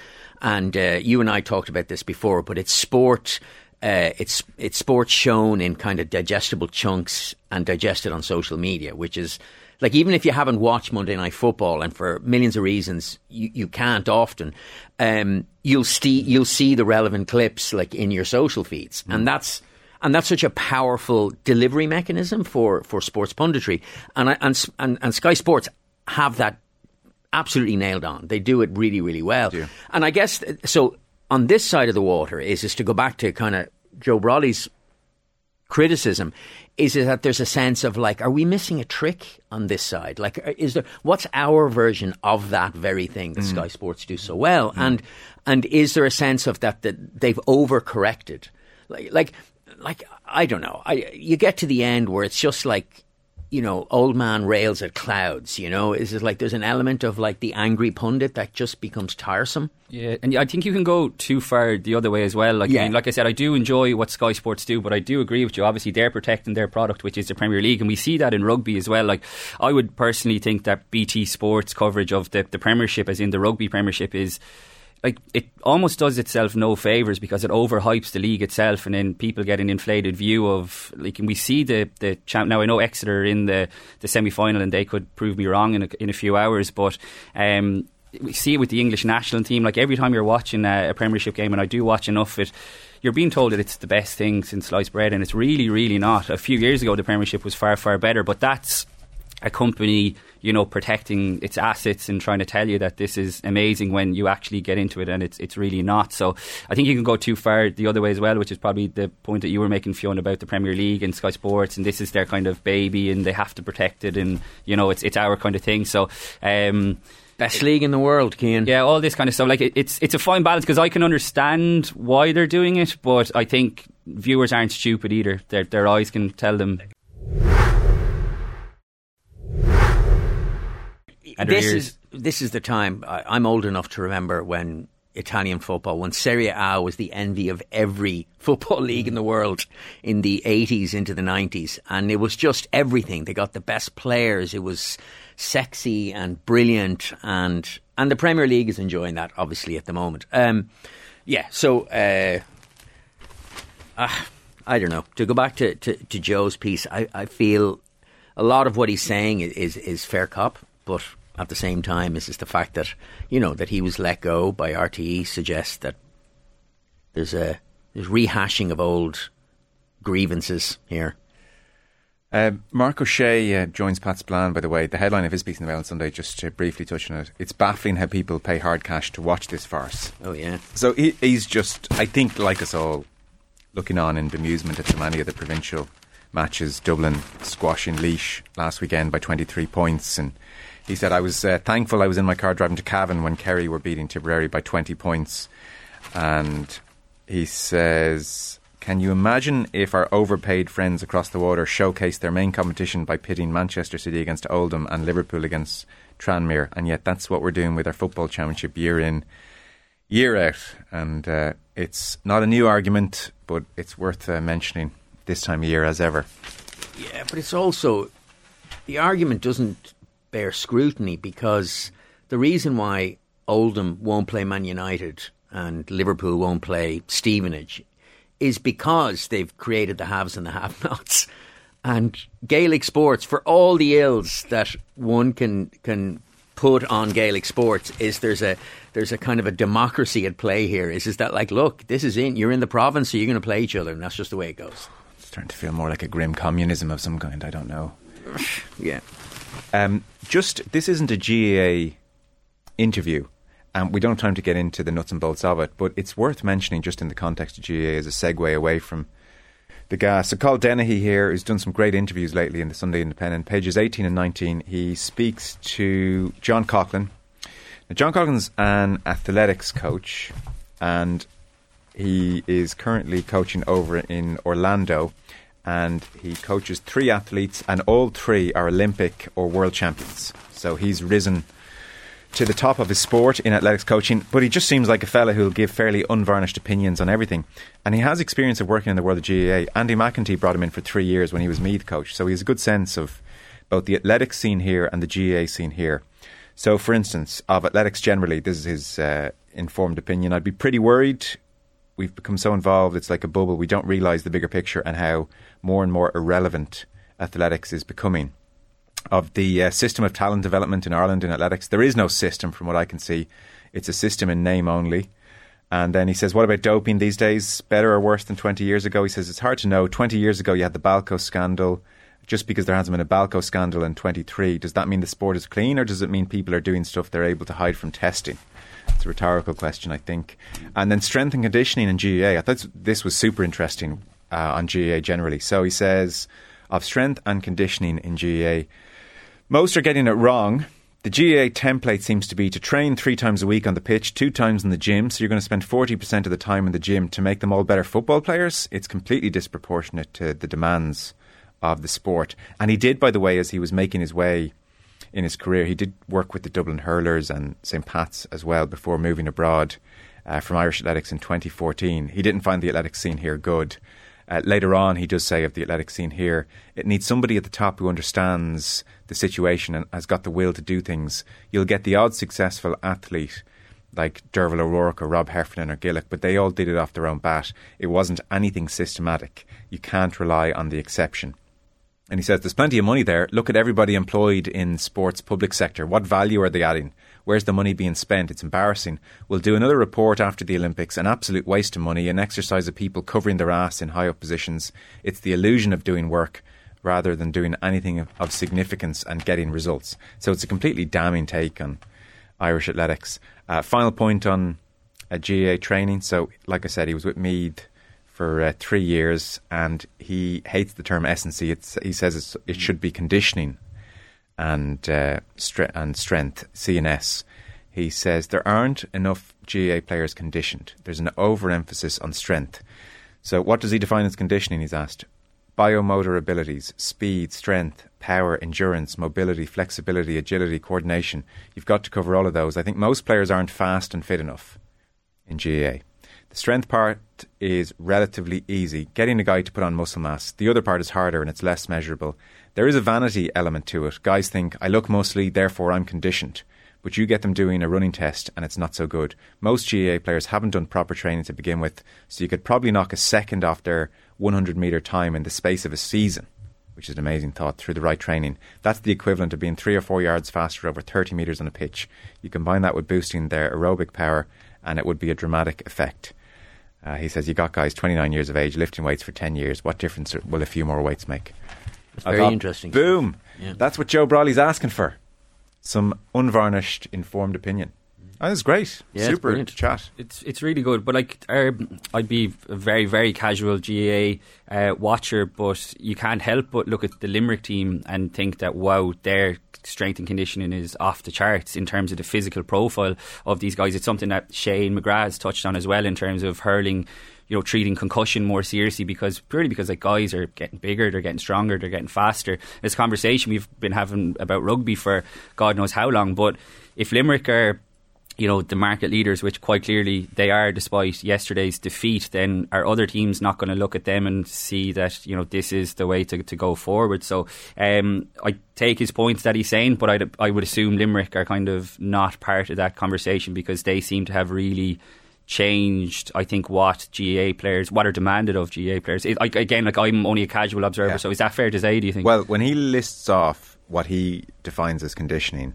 And uh, you and I talked about this before but it's sport uh, it's it's sports shown in kind of digestible chunks and digested on social media which is like even if you haven't watched Monday Night Football and for millions of reasons you, you can't often um, you'll see you'll see the relevant clips like in your social feeds and that's and that's such a powerful delivery mechanism for, for sports punditry. And, I- and, and, and Sky Sports have that absolutely nailed on. They do it really, really well. And I guess, so on this side of the water is, is to go back to kind of Joe Brolly's criticism is that there's a sense of like, are we missing a trick on this side? Like, uh, is there what's our version of that very thing that Sky Sports do so well? And and is there a sense of that that they've overcorrected? Like, like, like I don't know. I you get to the end where it's just like. You know, old man rails at clouds. You know, is it like there's an element of like the angry pundit that just becomes tiresome? Yeah, and I think you can go too far the other way as well. Like, I mean, like I said, I do enjoy what Sky Sports do, but I do agree with you. Obviously, they're protecting their product, which is the Premier League, and we see that in rugby as well. Like, I would personally think that BT Sports coverage of the, the Premiership, as in the rugby Premiership, is like it almost does itself no favors because it overhypes the league itself, and then people get an inflated view of like. And we see the the champ now. I know Exeter are in the the semi final, and they could prove me wrong in a, in a few hours, but. Um, we see it with the English national team. Like every time you're watching a, a Premiership game, and I do watch enough it, you're being told that it's the best thing since sliced bread, and it's really, really not. A few years ago, the Premiership was far, far better, but that's a company, you know, protecting its assets and trying to tell you that this is amazing when you actually get into it, and it's it's really not. So I think you can go too far the other way as well, which is probably the point that you were making, Fiona, about the Premier League and Sky Sports, and this is their kind of baby, and they have to protect it, and you know, it's it's our kind of thing. So. Um, Best league in the world, Keane. yeah, all this kind of stuff. Like it, it's it's a fine balance because I can understand why they're doing it, but I think viewers aren't stupid either. Their their eyes can tell them. This is this is the time I, I'm old enough to remember when Italian football when Serie A was the envy of every football league in the world in the 80s into the 90s. And it was just everything. They got the best players. It was sexy and brilliant. And, and the Premier League is enjoying that, obviously, at the moment. Um, yeah, so uh, uh, I don't know. To go back to, to, to Joe's piece, I, I feel a lot of what he's saying is, is fair cop, but at the same time, is just the fact that you know that he was let go by RTE suggests that there's a there's rehashing of old grievances here. Uh, Mark O'Shea uh, joins Pat's plan, by the way. The headline of his piece in the Mail on Sunday, just to briefly touch on it, it's baffling how people pay hard cash to watch this farce. Oh, yeah. So he, he's just, I think, like us all, looking on in bemusement at so many of the provincial matches. Dublin squashing Laois last weekend by 23 points. And he said, I was uh, thankful I was in my car driving to Cavan when Kerry were beating Tipperary by 20 points. And he says, Can you imagine if our overpaid friends across the water showcased their main competition by pitting Manchester City against Oldham and Liverpool against Tranmere? And yet that's what we're doing with our football championship year in, year out. And uh, it's not a new argument, but it's worth uh, mentioning this time of year as ever. Yeah, but it's also the argument doesn't bear scrutiny because the reason why Oldham won't play Man United and Liverpool won't play Stevenage is because they've created the haves and the have-nots. And Gaelic sports, for all the ills that one can can put on Gaelic sports, is there's a there's a kind of a democracy at play here. Is is that like, look, this is in you're in the province, so you're going to play each other, and that's just the way it goes. It's starting to feel more like a grim communism of some kind. I don't know. Yeah. Um, just this isn't a GAA interview, and we don't have time to get into the nuts and bolts of it. But it's worth mentioning, just in the context of GAA, as a segue away from the gas. So, Carl Dennehy here has done some great interviews lately in the Sunday Independent. Pages 18 and 19, he speaks to John Coughlan. Now, John Coughlan's an athletics coach, and he is currently coaching over in Orlando and he coaches three athletes, and all three are Olympic or world champions. So he's risen to the top of his sport in athletics coaching, but he just seems like a fella who'll give fairly unvarnished opinions on everything. And he has experience of working in the world of GAA. Andy McEntee brought him in for three years when he was Meath coach, so he has a good sense of both the athletics scene here and the GAA scene here. So, for instance, of athletics generally, this is his uh, informed opinion. I'd be pretty worried we've become so involved, it's like a bubble. We don't realise the bigger picture and how more and more irrelevant athletics is becoming. Of the uh, system of talent development in Ireland in athletics, there is no system from what I can see. It's a system in name only. And then he says, What about doping these days? Better or worse than 20 years ago? He says, It's hard to know. 20 years ago, you had the Balco scandal. Just because there hasn't been a Balco scandal in 23, does that mean the sport is clean or does it mean people are doing stuff they're able to hide from testing? It's a rhetorical question, I think. And then strength and conditioning in GAA. I thought this was super interesting uh, on GAA generally. So he says of strength and conditioning in GAA, most are getting it wrong. The GAA template seems to be to train three times a week on the pitch, two times in the gym. So you're going to spend 40% of the time in the gym to make them all better football players. It's completely disproportionate to the demands of the sport. And he did, by the way, as he was making his way in his career. He did work with the Dublin Hurlers and St Pat's as well before moving abroad uh, from Irish Athletics in 2014. He didn't find the athletics scene here good. Uh, later on, he does say of the athletics scene here, it needs somebody at the top who understands the situation and has got the will to do things. You'll get the odd successful athlete like Derval O'Rourke or Rob Heffernan or Gillick, but they all did it off their own bat. It wasn't anything systematic. You can't rely on the exception. And he says there's plenty of money there. Look at everybody employed in sports public sector. What value are they adding? Where's the money being spent? It's embarrassing. We'll do another report after the Olympics. An absolute waste of money, an exercise of people covering their ass in high up positions. It's the illusion of doing work rather than doing anything of, significance and getting results. So it's a completely damning take on Irish athletics. Uh, final point on uh, GAA training. So, like I said, he was with Meath for uh, three years, and he hates the term S&C. It's, he says it should be conditioning and uh, stre- and strength C&S. He says there aren't enough GAA players conditioned. There's an overemphasis on strength. So, what does he define as conditioning? He's asked. Biomotor abilities, speed, strength, power, endurance, mobility, flexibility, agility, coordination. You've got to cover all of those. I think most players aren't fast and fit enough. in GAA. The strength part is relatively easy, getting a guy to put on muscle mass. The other part is harder and it's less measurable. There is a vanity element to it. Guys think, I look muscly, therefore I'm conditioned. But you get them doing a running test and it's not so good. Most GAA players haven't done proper training to begin with, so you could probably knock a second off their 100 metre time in the space of a season, which is an amazing thought, through the right training. That's the equivalent of being three or four yards faster over 30 metres on a pitch. You combine that with boosting their aerobic power, and it would be a dramatic effect. Uh, he says, You got guys 29 years of age lifting weights for 10 years. What difference will a few more weights make? It's very thought, interesting. Boom. Yeah. That's what Joe Brolly's asking for. Some unvarnished, informed opinion. That's great. Yeah, it's Super brilliant. chat. It's it's really good, but like uh, I'd be a very very casual GAA uh, watcher, but you can't help but look at the Limerick team and think that wow, their strength and conditioning is off the charts in terms of the physical profile of these guys. It's something that Shane McGrath has touched on as well in terms of hurling. You know, treating concussion more seriously because purely because like guys are getting bigger, they're getting stronger, they're getting faster. This conversation we've been having about rugby for God knows how long, but if Limerick are you know the market leaders, which quite clearly they are, despite yesterday's defeat, then are other teams not going to look at them and see that you know this is the way to, to go forward? So um, I take his points that he's saying, but I'd, I would assume Limerick are kind of not part of that conversation because they seem to have really changed. I think what GAA players, what are demanded of GAA players. It, like, again, like I'm only a casual observer, Yeah. so is that fair to say? Do you think? Well, when he lists off what he defines as conditioning,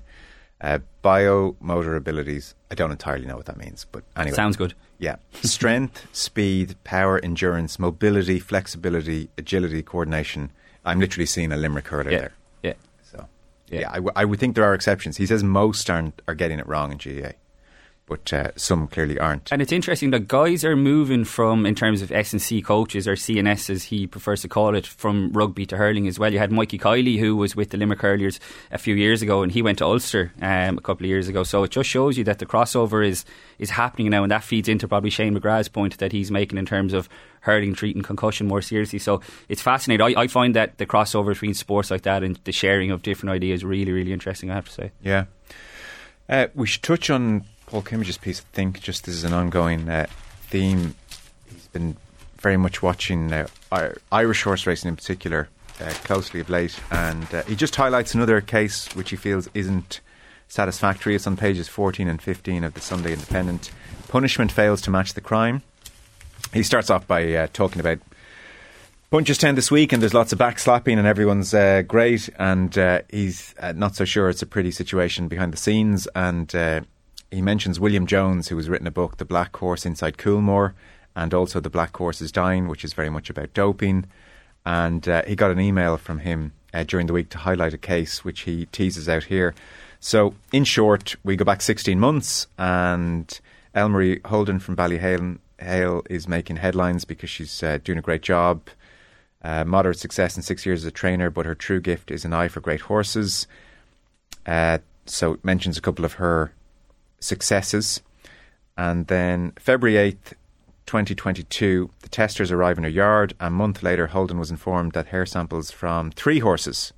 uh, biomotor abilities, I don't entirely know what that means, but anyway. sounds good. Yeah. Strength, speed, power, endurance, mobility, flexibility, agility, coordination. I'm literally seeing a Limerick hurler Yeah, there. yeah. So, Yeah. yeah, I, w- I would think there are exceptions. He says most aren't are getting it wrong in GAA, but uh, some clearly aren't. And it's interesting that guys are moving from, in terms of S and C coaches or C&S as he prefers to call it, from rugby to hurling as well. You had Mikey Kiley who was with the Limerick Hurlers a few years ago, and he went to Ulster um, a couple of years ago. So it just shows you that the crossover is is happening now, and that feeds into probably Shane McGrath's point that he's making in terms of hurling treating concussion more seriously. So it's fascinating. I, I find that the crossover between sports like that and the sharing of different ideas really, really interesting. I have to say. Yeah. Uh, we should touch on Paul Kimmage's piece, I think, just as an ongoing uh, theme. He's been very much watching uh, Irish horse racing in particular uh, closely of late, and uh, he just highlights another case which he feels isn't satisfactory. It's on pages 14 and 15 of the Sunday Independent. Punishment fails to match the crime. He starts off by uh, talking about Punchestown this week, and there's lots of backslapping, and everyone's uh, great. And uh, he's uh, not so sure it's a pretty situation behind the scenes. And uh, he mentions William Jones, who has written a book, The Black Horse Inside Coolmore, and also The Black Horse is Dying, which is very much about doping. And uh, he got an email from him uh, during the week to highlight a case, which he teases out here. So, in short, we go back 16 months, and Elmarie Holden from Ballyhale Hale is making headlines because she's uh, doing a great job. Uh, moderate success in six years as a trainer, but her true gift is an eye for great horses. Uh, so it mentions a couple of her successes. And then February 8th, 2022, the testers arrive in her yard. A month later, Holden was informed that hair samples from three horses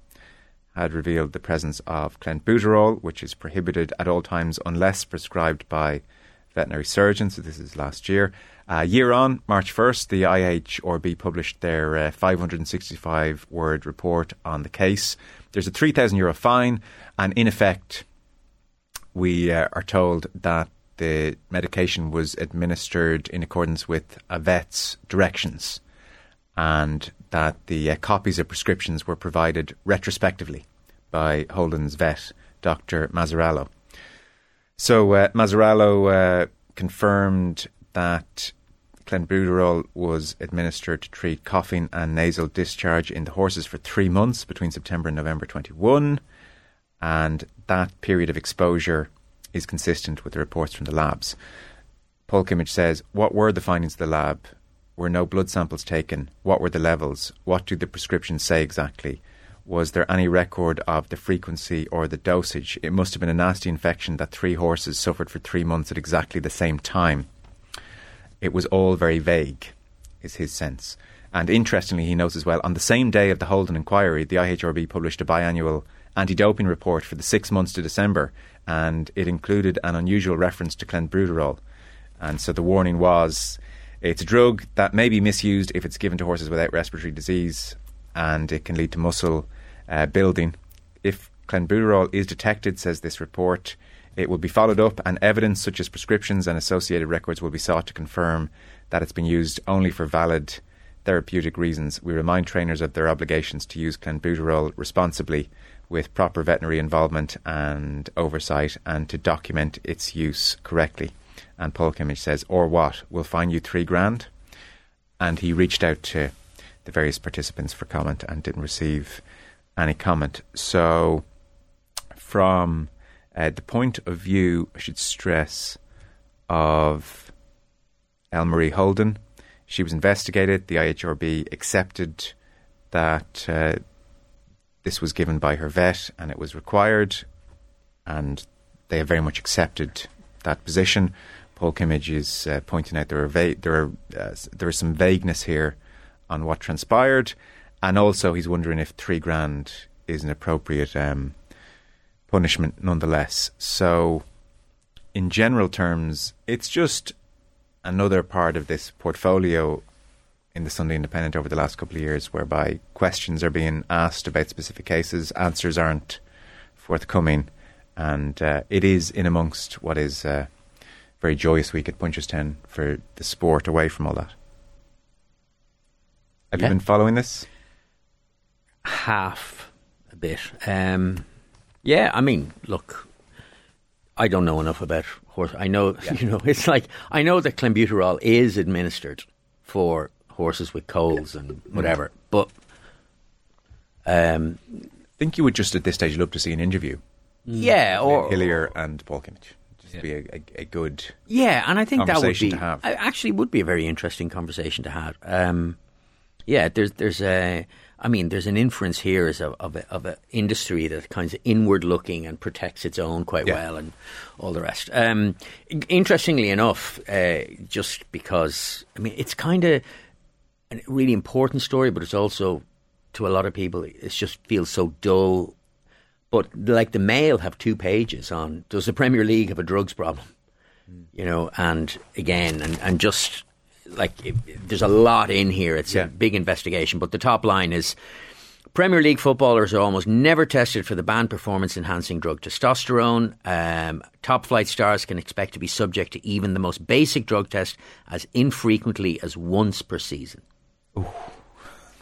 had revealed the presence of clenbuterol, which is prohibited at all times unless prescribed by veterinary surgeons. So this is last year. A year on, March 1st, the IHRB published their uh, 565 word report on the case. There's a 3,000 euro fine, and in effect, we uh, are told that the medication was administered in accordance with a vet's directions and that the uh, copies of prescriptions were provided retrospectively by Holden's vet, Dr. Mazzarello. So uh, Mazzarello uh, confirmed that clenbuterol was administered to treat coughing and nasal discharge in the horses for three months between September and November 21, and that period of exposure is consistent with the reports from the labs. Paul Kimmage says, What were the findings of the lab? Were no blood samples taken? What were the levels? What do the prescriptions say exactly? Was there any record of the frequency or the dosage? It must have been a nasty infection that three horses suffered for three months at exactly the same time. It was all very vague, is his sense. And interestingly, he notes as well, on the same day of the Holden inquiry, the IHRB published a biannual anti doping report for the six months to December, and it included an unusual reference to clenbuterol. And so the warning was it's a drug that may be misused if it's given to horses without respiratory disease and it can lead to muscle uh, building. If clenbuterol is detected, says this report, it will be followed up and evidence such as prescriptions and associated records will be sought to confirm that it's been used only for valid therapeutic reasons. We remind trainers of their obligations to use clenbuterol responsibly with proper veterinary involvement and oversight and to document its use correctly. And Paul Kimmage says, or what? We'll fine you three grand. And he reached out to the various participants for comment and didn't receive any comment. So, from uh, the point of view, I should stress, of Elmarie Holden, she was investigated. The IHRB accepted that uh, this was given by her vet and it was required, and they have very much accepted that position. Paul Kimmage is uh, pointing out there are va- there are uh, there is some vagueness here on what transpired, and also he's wondering if three grand is an appropriate um, punishment nonetheless. So, in general terms, it's just another part of this portfolio in the Sunday Independent over the last couple of years, whereby questions are being asked about specific cases, answers aren't forthcoming, and uh, it is in amongst what is a very joyous week at Punchestown for the sport away from all that. Have Yeah. you been following this? half a bit. Um, yeah, I mean, look, I don't know enough about horse. I know, you know, it's like I know that clenbuterol is administered for horses with colds and whatever, but um, I think you would just at this stage love to see an interview yeah, or Hillier and Paul Kimmage. Just be a, a, a good. Yeah, and I think that would be to have. I- actually would be a very interesting conversation to have. Um, yeah, there's there's a I mean there's an inference here as a, of a, of an industry that kind of inward looking and protects its own quite Yeah. well and all the rest. Um, interestingly enough, uh, just because I mean it's kind of a really important story, but it's also to a lot of people it just feels so dull. But like the Mail have two pages on does the Premier League have a drugs problem? you know, and again, and, and just like it, there's a lot in here. It's Yeah. a big investigation, but the top line is Premier League footballers are almost never tested for the banned performance enhancing drug testosterone. Um, top flight stars can expect to be subject to even the most basic drug test as infrequently as once per season.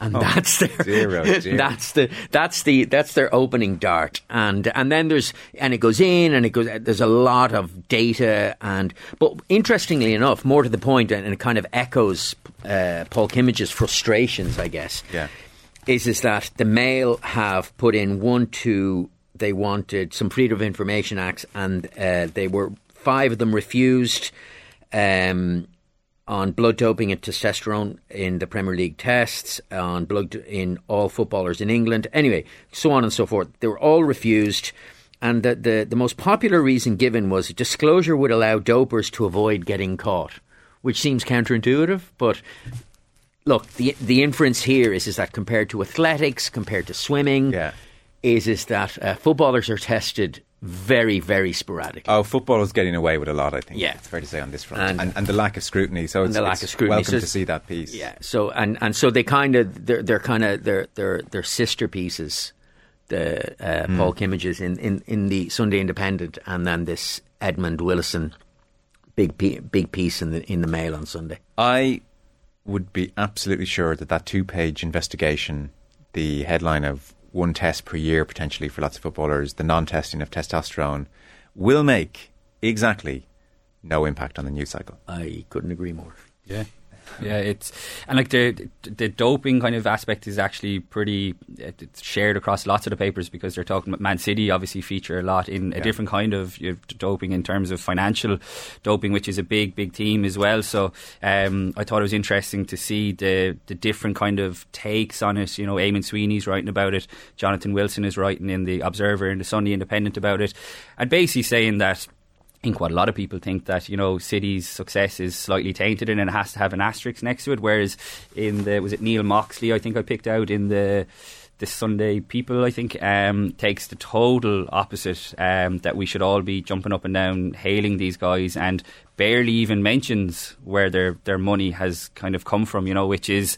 And that's their oh dear. that's the that's the that's their opening dart and and then there's and it goes in and it goes there's a lot of data and but interestingly enough more to the point and, and it kind of echoes uh, Paul Kimmage's frustrations I guess Yeah. is is that the Mail have put in one two they wanted some freedom of information acts and uh, they were five of them refused um, on blood doping and testosterone in the Premier League tests, on blood in all footballers in England, anyway, so on and so forth. They were all refused. And the, the, the most popular reason given was disclosure would allow dopers to avoid getting caught, which seems counterintuitive, but look, the the inference here is is that compared to athletics, compared to swimming, Yeah. is is that uh, footballers are tested very very sporadic. Oh, football is getting away with a lot. I think. Yeah. it's fair to say on this front, And- and, and, the lack of scrutiny. So it's, the lack it's of scrutiny. Welcome So to see that piece. Yeah. So and and so they kind of they're they're kind of they're they're they're sister pieces. The uh, Hmm. Paul Kimmages in, in in the Sunday Independent, and then this Edmund Willison big pe- big piece in the in the Mail on Sunday. I would be absolutely sure that that two-page investigation, the headline of one test per year potentially for lots of footballers, the non-testing of testosterone, will make exactly no impact on the news cycle. I couldn't agree more. Yeah. Yeah, it's and like the the doping kind of aspect is actually pretty it's shared across lots of the papers because they're talking about Man City obviously feature a lot in a Yeah. different kind of doping in terms of financial doping, which is a big big theme as well. So um, I thought it was interesting to see the the different kind of takes on it. You know, Eamonn Sweeney's writing about it, Jonathan Wilson is writing in the Observer and the Sunday Independent about it, and basically saying that I think what a lot of people think that you know City's success is slightly tainted and it has to have an asterisk next to it. Whereas in the was it Neil Moxley I think I picked out in the the Sunday People I think um, takes the total opposite um, that we should all be jumping up and down hailing these guys and barely even mentions where their their money has kind of come from. You know, which is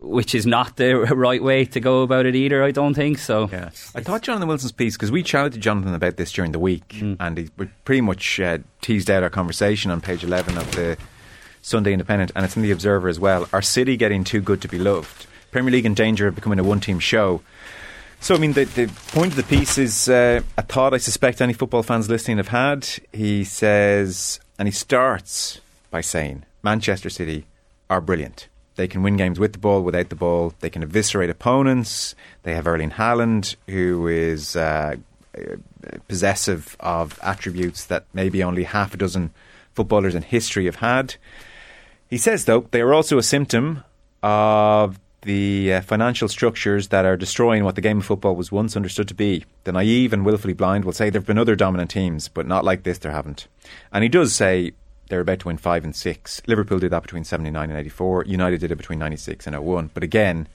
which is not the right way to go about it either. I don't think so. Yeah, I thought Jonathan Wilson's piece because we chatted to Jonathan about this during the week, Mm. and he pretty much uh, teased out our conversation on page eleven of the Sunday Independent, and it's in the Observer as well. Are City getting too good to be loved? Premier League in danger of becoming a one-team show. So, I mean, the, the point of the piece is uh, a thought I suspect any football fans listening have had. He says, and he starts by saying, Manchester City are brilliant. They can win games with the ball, without the ball. They can eviscerate opponents. They have Erling Haaland, who is uh, uh, possessive of attributes that maybe only half a dozen footballers in history have had. He says, though, they are also a symptom of the uh, financial structures that are destroying what the game of football was once understood to be. The naive and willfully blind will say there have been other dominant teams, but not like this, there haven't. And he does say they're about to win five and six. Liverpool did that between 79 and 84. United did it between 96 and 01. But again,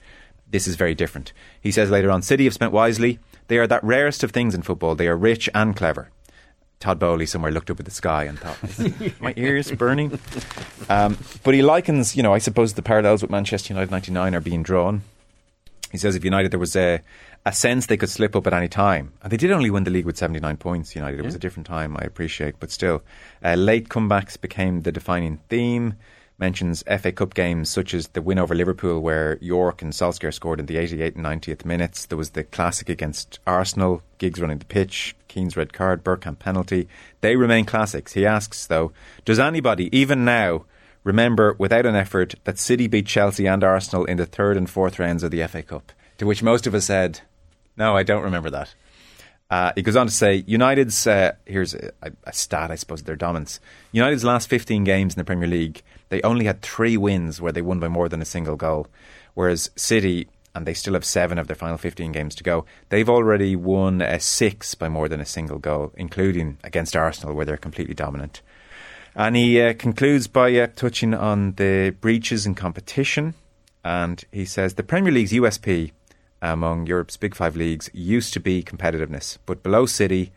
this is very different. He says later on City have spent wisely. They are that rarest of things in football. They are rich and clever. Todd Boehly somewhere looked up at the sky and thought, my ears burning. Um, but he likens, you know, I suppose the parallels with Manchester United 99 are being drawn. He says if United, there was a, a sense they could slip up at any time. And they did only win the league with 79 points, United. It was a different time, I appreciate. But still, uh, late comebacks became the defining theme. Mentions FA Cup games such as the win over Liverpool, where Yorke and Solskjaer scored in the 88th and 90th minutes. There was the classic against Arsenal, Giggs running the pitch, Keane's red card, Bergkamp penalty. They remain classics. He asks, though, does anybody, even now, remember without an effort that City beat Chelsea and Arsenal in the third and fourth rounds of the FA Cup? To which most of us said, no, I don't remember that. Uh, he goes on to say, United's, uh, here's a, a stat, I suppose, their dominance. United's last 15 games in the Premier League, they only had three wins where they won by more than a single goal. Whereas City, and they still have seven of their final 15 games to go, they've already won six by more than a single goal, including against Arsenal, where they're completely dominant. And he uh, concludes by uh, touching on the breaches in competition. And he says the Premier League's USP among Europe's big five leagues used to be competitiveness, but below City,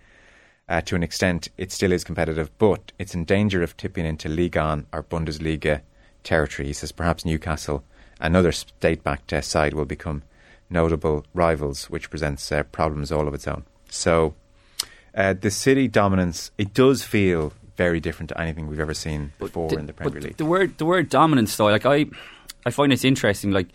uh, to an extent, it still is competitive, but it's in danger of tipping into Ligue 1 or Bundesliga territory. He says perhaps Newcastle, another state backed uh, side, will become notable rivals, which presents uh, problems all of its own. So, uh, the City dominance, it does feel very different to anything we've ever seen before the, in the Premier League. The word the word dominance though, like I I find it's interesting. Like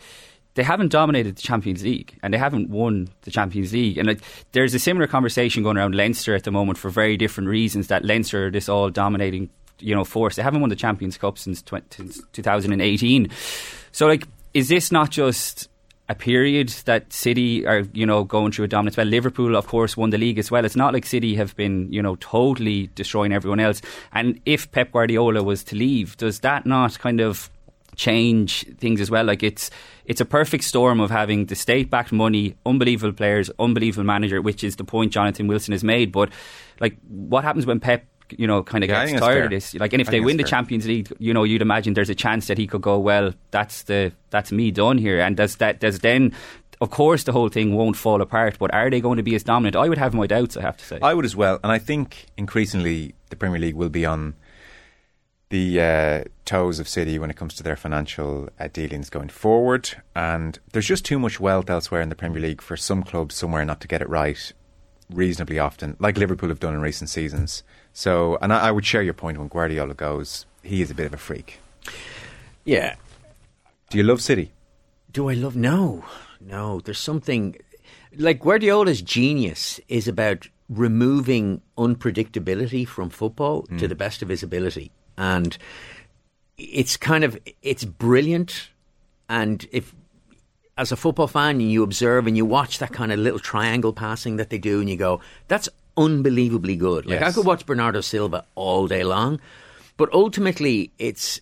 they haven't dominated the Champions League and they haven't won the Champions League. And like there's a similar conversation going around Leinster at the moment for very different reasons. That Leinster are this all dominating you know force. They haven't won the Champions Cup since 20, 2018. So like, is this not just a period that City are, you know, going through a dominant spell. Liverpool, of course, won the league as well. It's not like City have been, you know, totally destroying everyone else. And if Pep Guardiola was to leave, does that not kind of change things as well? Like it's it's a perfect storm of having the state backed money, unbelievable players, unbelievable manager, which is the point Jonathan Wilson has made. But like, what happens when Pep? You know, kind of Yeah, gets tired of this. Like, and if I they win the fair. Champions League, you know, you'd imagine there's a chance that he could go. Well, that's the that's me done here. And does that does then, of course, the whole thing won't fall apart. But are they going to be as dominant? I would have my doubts. I have to say. I would as well, and I think increasingly the Premier League will be on the uh, toes of City when it comes to their financial uh, dealings going forward. And there's just too much wealth elsewhere in the Premier League for some clubs somewhere not to get it right reasonably often, like Liverpool have done in recent seasons. So, and I, I would share your point when Guardiola goes, he is a bit of a freak. Yeah. Do you love City? Do I love? No, no. There's something like Guardiola's genius is about removing unpredictability from football to the best of his ability, and it's kind of it's brilliant. And if as a football fan you observe and you watch that kind of little triangle passing that they do, and you go, "That's unbelievably good." Like I could watch Bernardo Silva all day long, but ultimately, it's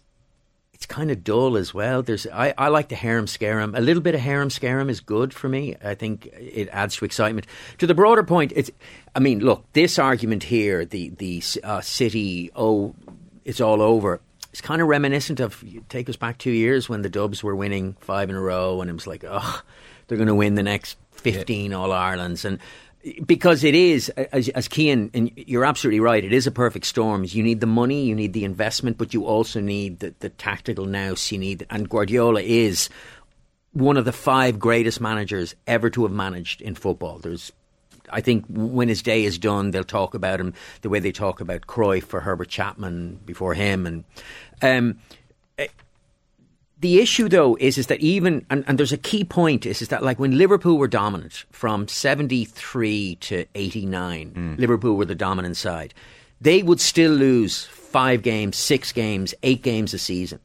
it's kind of dull as well. There's I, I like the harem scarum. A little bit of harem scarum is good for me. I think it adds to excitement. To the broader point, it's I mean, look, this argument here, the the uh, city, oh, it's all over. It's kind of reminiscent of take us back two years when the Dubs were winning five in a row, and it was like, oh, they're going to win the next fifteen yeah. All Irelands, and because it is, as, as Cian, and you're absolutely right, it is a perfect storm. You need the money, you need the investment, but you also need the, the tactical nous. You need, and Guardiola is one of the five greatest managers ever to have managed in football. There's, I think, when his day is done, they'll talk about him the way they talk about Cruyff for Herbert Chapman before him, and um, the issue, though, is is that even and, and there's a key point is is that like when Liverpool were dominant from seventy three to eighty nine, mm. Liverpool were the dominant side. They would still lose five games, six games, eight games a season.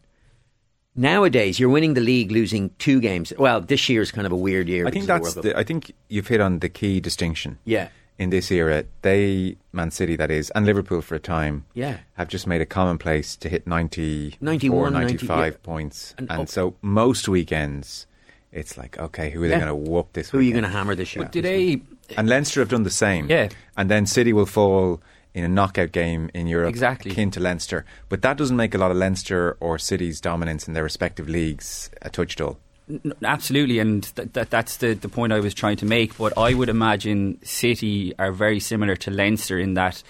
Nowadays, you're winning the league, losing two games. Well, this year is kind of a weird year. I think that's. The, I think you've hit on the key distinction. Yeah, in this era, they, Man City that is, and Liverpool for a time, yeah. have just made a commonplace to hit 90, 91, 95 90, yeah. points. And, and oh. so most weekends, it's like, okay, who are yeah. they going to whoop this week? Who weekend? are you going to hammer this year? But did they... And Leinster have done the same. Yeah. And then City will fall in a knockout game in Europe, exactly. akin to Leinster. But that doesn't make a lot of Leinster or City's dominance in their respective leagues a touch dull. Absolutely, and th- th- that's the, the point I was trying to make. But I would imagine City are very similar to Leinster in that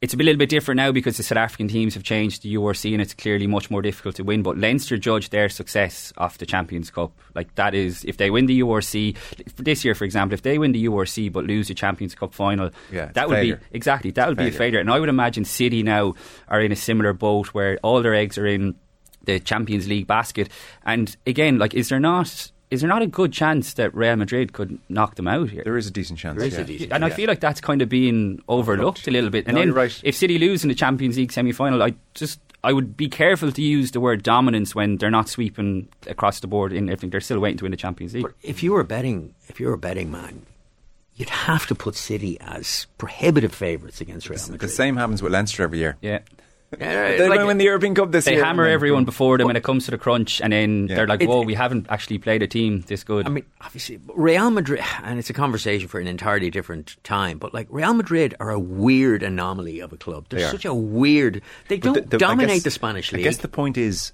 it's a little bit different now because the South African teams have changed the URC and it's clearly much more difficult to win. But Leinster judge their success off the Champions Cup. Like that is, if they win the URC this year, for example, if they win the URC but lose the Champions Cup final, yeah, that would failure. be exactly that would be a failure. And I would imagine City now are in a similar boat where all their eggs are in the Champions League basket. And again, like, is there not is there not a good chance that Real Madrid could knock them out here? There is a decent chance. There is yeah. a decent, and yeah. I feel like that's kind of being overlooked a little bit. And no, then right. if City lose in the Champions League semi final, I just I would be careful to use the word dominance when they're not sweeping across the board in everything. They're still waiting to win the Champions League. But if you were betting, if you were a betting man, you'd have to put City as prohibitive favourites against Real Madrid. The same happens with Leinster every year. Yeah. They're going to win the European Cup this they year. hammer everyone before them when it comes to the crunch, and then Yeah. they're like, It- "Whoa, we haven't actually played a team this good." I mean, obviously, Real Madrid, and it's a conversation for an entirely different time, but like Real Madrid are a weird anomaly of a club. They're They such a weird. They don't the- the- dominate guess- the Spanish league. I guess the point is,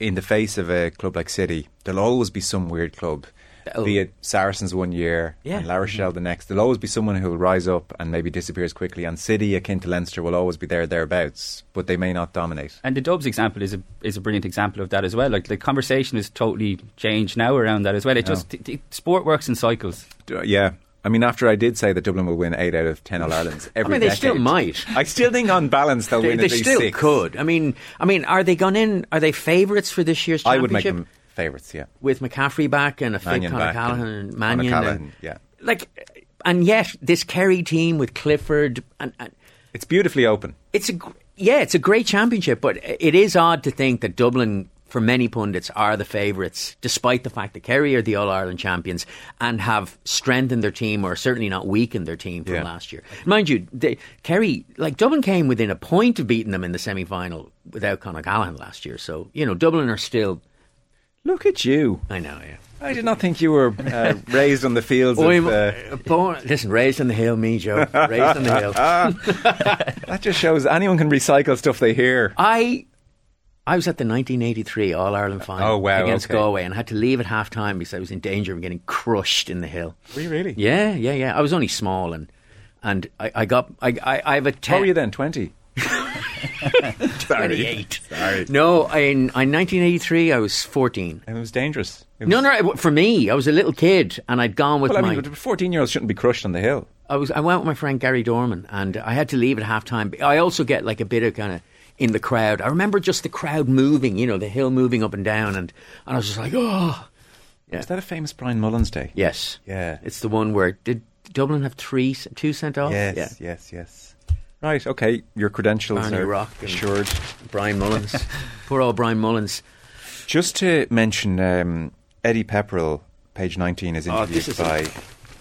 in the face of a club like City, there'll always be some weird club. Oh. Be it Saracens one year Yeah. and La Rochelle the next. There'll always be someone who will rise up and maybe disappears quickly. And City, akin to Leinster, will always be there thereabouts, but they may not dominate. And the Dubs example is a is a brilliant example of that as well. Like the conversation has totally changed now around that as well. It just t- t- sport works in cycles. Uh, Yeah. I mean, after I did say that Dublin will win eight out of ten All Irelands I mean, they decade, still might. I still think, on balance, they'll They, win they at least still six. could. I mean, I mean, are they gone in? Are they favourites for this year's I championship? would make them favourites. Yeah, with McCaffrey back and a fit Conor back Callaghan and Mannion. And- yeah. Like, and yet this Kerry team with Clifford and, and it's beautifully open. it's a yeah, it's a great championship, but it is odd to think that Dublin, for many pundits, are the favourites, despite the fact that Kerry are the All Ireland champions and have strengthened their team, or certainly not weakened their team from Yeah. last year. Mind you, they, Kerry, like Dublin, came within a point of beating them in the semi final without Conor Callaghan last year. So you know, Dublin are still. Look at you. I know, yeah. I did not think you were uh, raised on the fields of. I'm, Uh, born, listen, raised on the hill, me, Joe. Raised on the hill. that just shows anyone can recycle stuff they hear. I I was at the 1983 All Ireland final Oh, wow, against okay. Galway and I had to leave at half time because I was in danger of getting crushed in the hill. Were you really? Yeah, yeah, yeah. I was only small and and I, I got I, I I have a How ten, were you then? Twenty. 28. Sorry. No, in, in 1983 I was 14. And it was dangerous. It No, was- no, it- for me, I was a little kid and I'd gone with Well, I my mean, fourteen-year-olds shouldn't be crushed on the hill. I was I went with my friend Gary Dorman and I had to leave at half time. I also get like a bit of kind of in the crowd. I remember just the crowd moving, you know, the hill moving up and down and, and I was just like, oh Yeah. Is that a famous Brian Mullins day? Yes. Yeah. It's the one where did Dublin have three two sent off? Yes, Yeah. yes, yes. Right, okay. Your credentials Barney are Rock assured. Brian Mullins. Poor old Brian Mullins. Just to mention, um, Eddie Pepperell, page 19, is Oh, interviewed this is by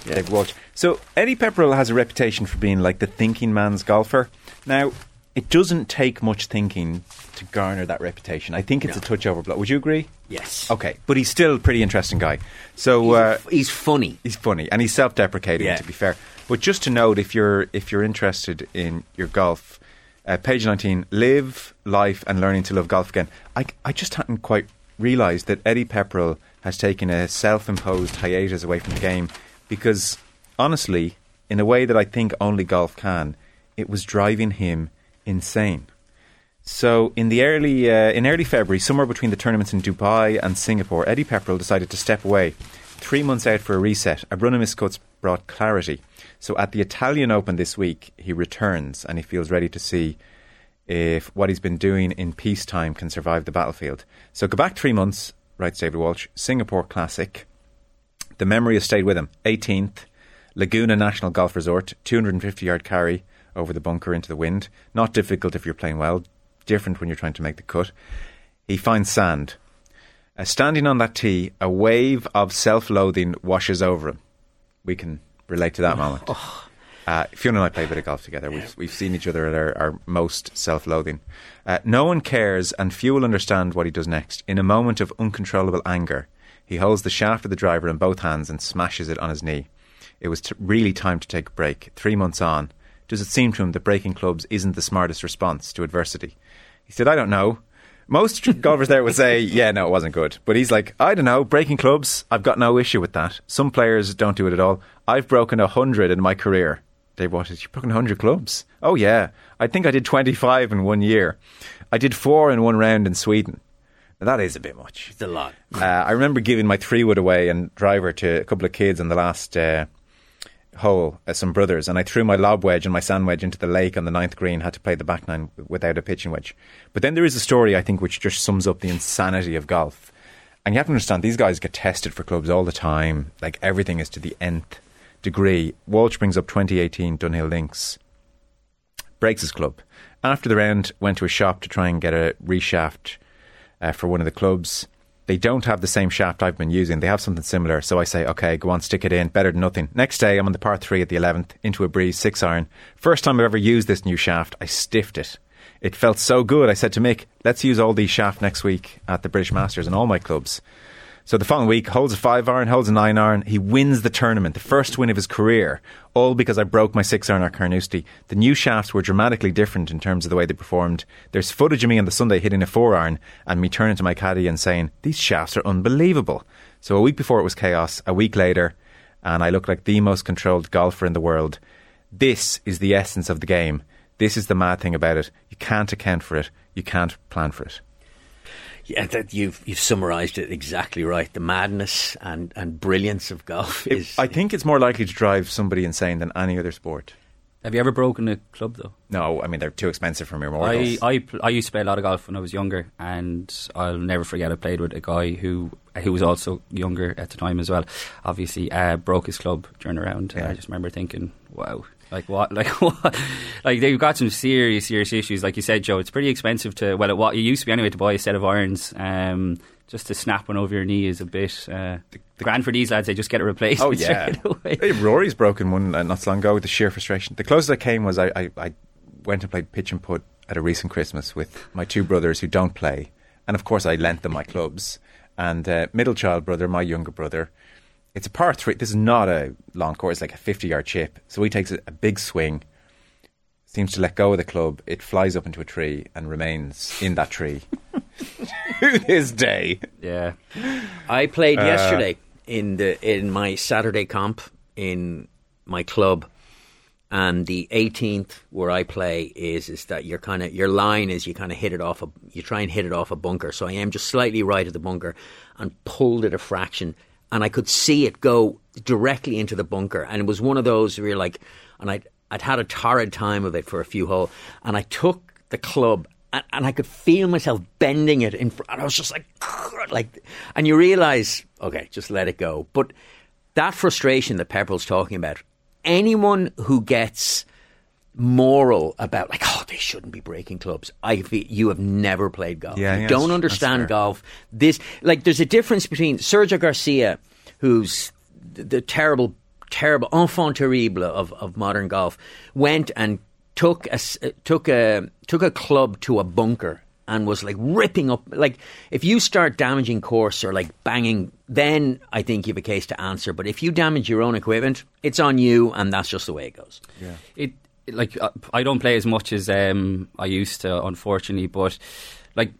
Yeah. Dave Walsh. So, Eddie Pepperell has a reputation for being like the thinking man's golfer. Now, it doesn't take much thinking to garner that reputation. I think it's a touch overblown. Would you agree? Yes. Okay, but he's still a pretty interesting guy. So He's, uh, he's funny. he's funny and he's self-deprecating. Yeah. To be fair, but just to note, if you're if you're interested in your golf, uh, page nineteen, live life and learning to love golf again. I I just hadn't quite realised that Eddie Pepperell has taken a self-imposed hiatus away from the game because honestly, in a way that I think only golf can, it was driving him insane. So in the early uh, in early February, somewhere between the tournaments in Dubai and Singapore, Eddie Pepperell decided to step away. Three months out for a reset, a run of miscuts brought clarity. So at the Italian Open this week, he returns and he feels ready to see if what he's been doing in peacetime can survive the battlefield. So go back three months, writes David Walsh, Singapore Classic. The memory has stayed with him. 18th, Laguna National Golf Resort, 250 yard carry over the bunker into the wind. Not difficult if you're playing well, different when you're trying to make the cut. He finds sand. Uh, standing on that tee, a wave of self loathing washes over him. We can relate to that moment. Uh, Fionn and I play a bit of golf together. We've, we've seen each other at our, our most self loathing. Uh, no one cares, and few will understand what he does next. In a moment of uncontrollable anger, he holds the shaft of the driver in both hands and smashes it on his knee. It was t- really time to take a break. Three months on, does it seem to him that breaking clubs isn't the smartest response to adversity? He said, I don't know. Most golfers there would say, yeah, no, it wasn't good. But he's like, I don't know, breaking clubs, I've got no issue with that. Some players don't do it at all. I've broken a hundred in my career. Dave Waters, you've broken a hundred clubs? Oh yeah. I think I did 25 in one year. I did four in one round in Sweden. Now, that is a bit much. It's a lot. Uh, I remember giving my three wood away and driver to a couple of kids on the last uh, hole, uh, some brothers, and I threw my lob wedge and my sand wedge into the lake on the ninth green. Had to play the back nine without a pitching wedge. But then there is a story I think which just sums up the insanity of golf. And you have to understand these guys get tested for clubs all the time. Like everything is to the nth degree. Walsh brings up 2018 Dunhill Links breaks his club. After the round, went to a shop to try and get a reshaft uh, for one of the clubs. They don't have the same shaft I've been using. They have something similar. So I say, okay, go on, stick it in. Better than nothing. Next day, I'm on the par three at the 11th, into a breeze, six iron. First time I've ever used this new shaft, I stiffed it. It felt so good. I said to Mick, let's use all these shaft next week at the British Masters and all my clubs. So the following week, holds a five iron, holds a nine iron. He wins the tournament, the first win of his career, all because I broke my six iron at Carnoustie. The new shafts were dramatically different in terms of the way they performed. There's footage of me on the Sunday hitting a four iron and me turning to my caddy and saying, These shafts are unbelievable. So a week before it was chaos, a week later, and I look like the most controlled golfer in the world. This is the essence of the game. This is the mad thing about it. You can't account for it. You can't plan for it. Yeah, that you've you've summarised it exactly right. The madness and, and brilliance of golf It- is. I think it's more likely to drive somebody insane than any other sport. Have you ever broken a club though? No, I mean they're too expensive for mere I. I I used to play a lot of golf when I was younger, and I'll never forget. I played with a guy who who was also younger at the time as well. Obviously, uh, broke his club during a round. Yeah. I just remember thinking, "Wow, like what? Like what? Like they've got some serious, serious issues. Like you said, Joe, it's pretty expensive to well, it, what it used to be anyway to buy a set of irons. Um, just to snap one over your knee is a bit uh, the grand for these lads. They just get it replaced. Oh yeah, Rory's broken one uh, not so long ago with the sheer frustration. The closest I came was I, I, I went and played pitch and putt at a recent Christmas with my two brothers who don't play, and of course I lent them my clubs. And uh, middle child brother, my younger brother, it's a par three. This is not a long course, it's like a fifty-yard chip. So he takes a, a big swing, seems to let go of the club. It flies up into a tree and remains in that tree to this day. Yeah, I played Uh, yesterday in the in my Saturday comp in my club, and the 18th where I play is is that you're kind of your line is you kind of hit it off a you try and hit it off a bunker. So I am just slightly right of the bunker and pulled it a fraction, and I could see it go directly into the bunker, and it was one of those where you're like, and I. I'd had a torrid time of it for a few holes, and I took the club and, and I could feel myself bending it in front. And I was just like, like, and you realise, okay, just let it go. But that frustration that Pepperell's talking about, anyone who gets moral about like, oh, they shouldn't be breaking clubs. I feel you have never played golf. Yeah, you yeah, don't understand golf. This, like, there's a difference between Sergio Garcia, who's the, the terrible, terrible enfant terrible of, of modern golf, went and took a uh, took a took a club to a bunker and was like ripping up like if you start damaging course or like banging then I think you have a case to answer but if you damage your own equipment it's on you and that's just the way it goes Yeah. it like uh, I don't play as much as um, I used to, unfortunately. But like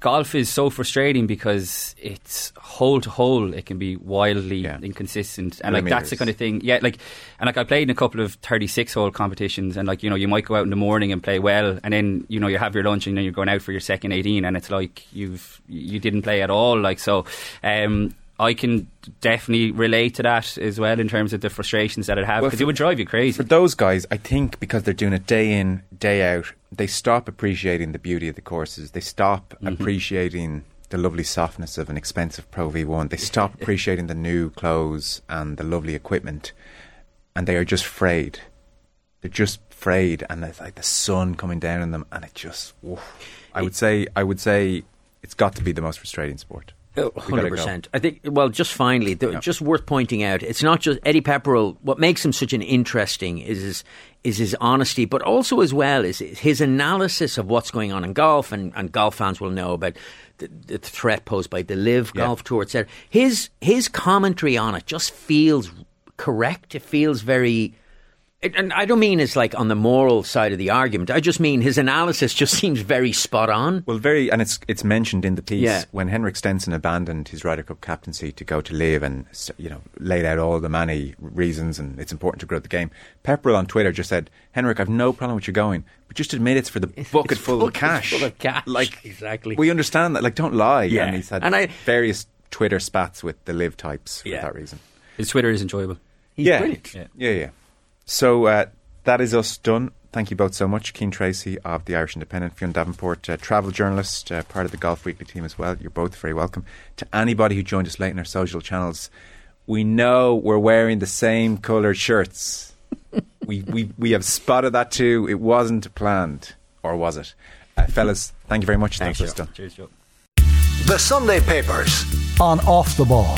golf is so frustrating because it's hole to hole. It can be wildly Yeah. inconsistent, and like that's the kind of thing. Yeah, like and like I played in a couple of thirty-six hole competitions, and like you know you might go out in the morning and play well, and then you know you have your lunch and then you're going out for your second eighteen, and it's like you've you didn't play at all. Like so. Um, I can definitely relate to that as well in terms of the frustrations that it have because for- it would drive you crazy. For those guys, I think because they're doing it day in, day out, they stop appreciating the beauty of the courses. They stop Mm-hmm. appreciating the lovely softness of an expensive Pro V1. They stop appreciating the new clothes and the lovely equipment. And they are just frayed. They're just frayed, and it's like the sun coming down on them, and it just. oof. I would say, I would say, it's got to be the most frustrating sport. We gotta go. Hundred percent. I think. Well, just finally, Yeah. just worth pointing out. It's not just Eddie Pepperell. What makes him such an interesting is his is his honesty, but also as well is his analysis of what's going on in golf, and, and golf fans will know about the, the threat posed by the LIV Yeah. Golf Tour, etc. His his commentary on it just feels correct. It feels very. It- And I don't mean it's like on the moral side of the argument. I just mean his analysis just seems very spot on. Well, very, and it's it's mentioned in the piece Yeah. when Henrik Stenson abandoned his Ryder Cup captaincy to go to LIV and you know laid out all the many reasons and it's important to grow the game. Pepperell on Twitter just said, "Henrik, I've no problem with you going, but just admit it's for the bucket It's full of cash. full of cash. Like Exactly. we understand that. Like don't lie." Yeah. and he's had And I- various Twitter spats with the LIV types for Yeah. that reason. His Twitter is enjoyable. He's yeah. brilliant. Yeah. yeah, yeah. So uh, that is us done. Thank you both so much. Cian Tracey of the Irish Independent, Fionn Davenport, uh, travel journalist, uh, part of the Golf Weekly team as well. You're both very welcome. To anybody who joined us late in our social channels, we know we're wearing the same coloured shirts. we, we, we have spotted that too. It wasn't planned, or was it? Uh, fellas, thank you very much. Thanks, That's us Cheers, Joe. The Sunday Papers on Off the Ball.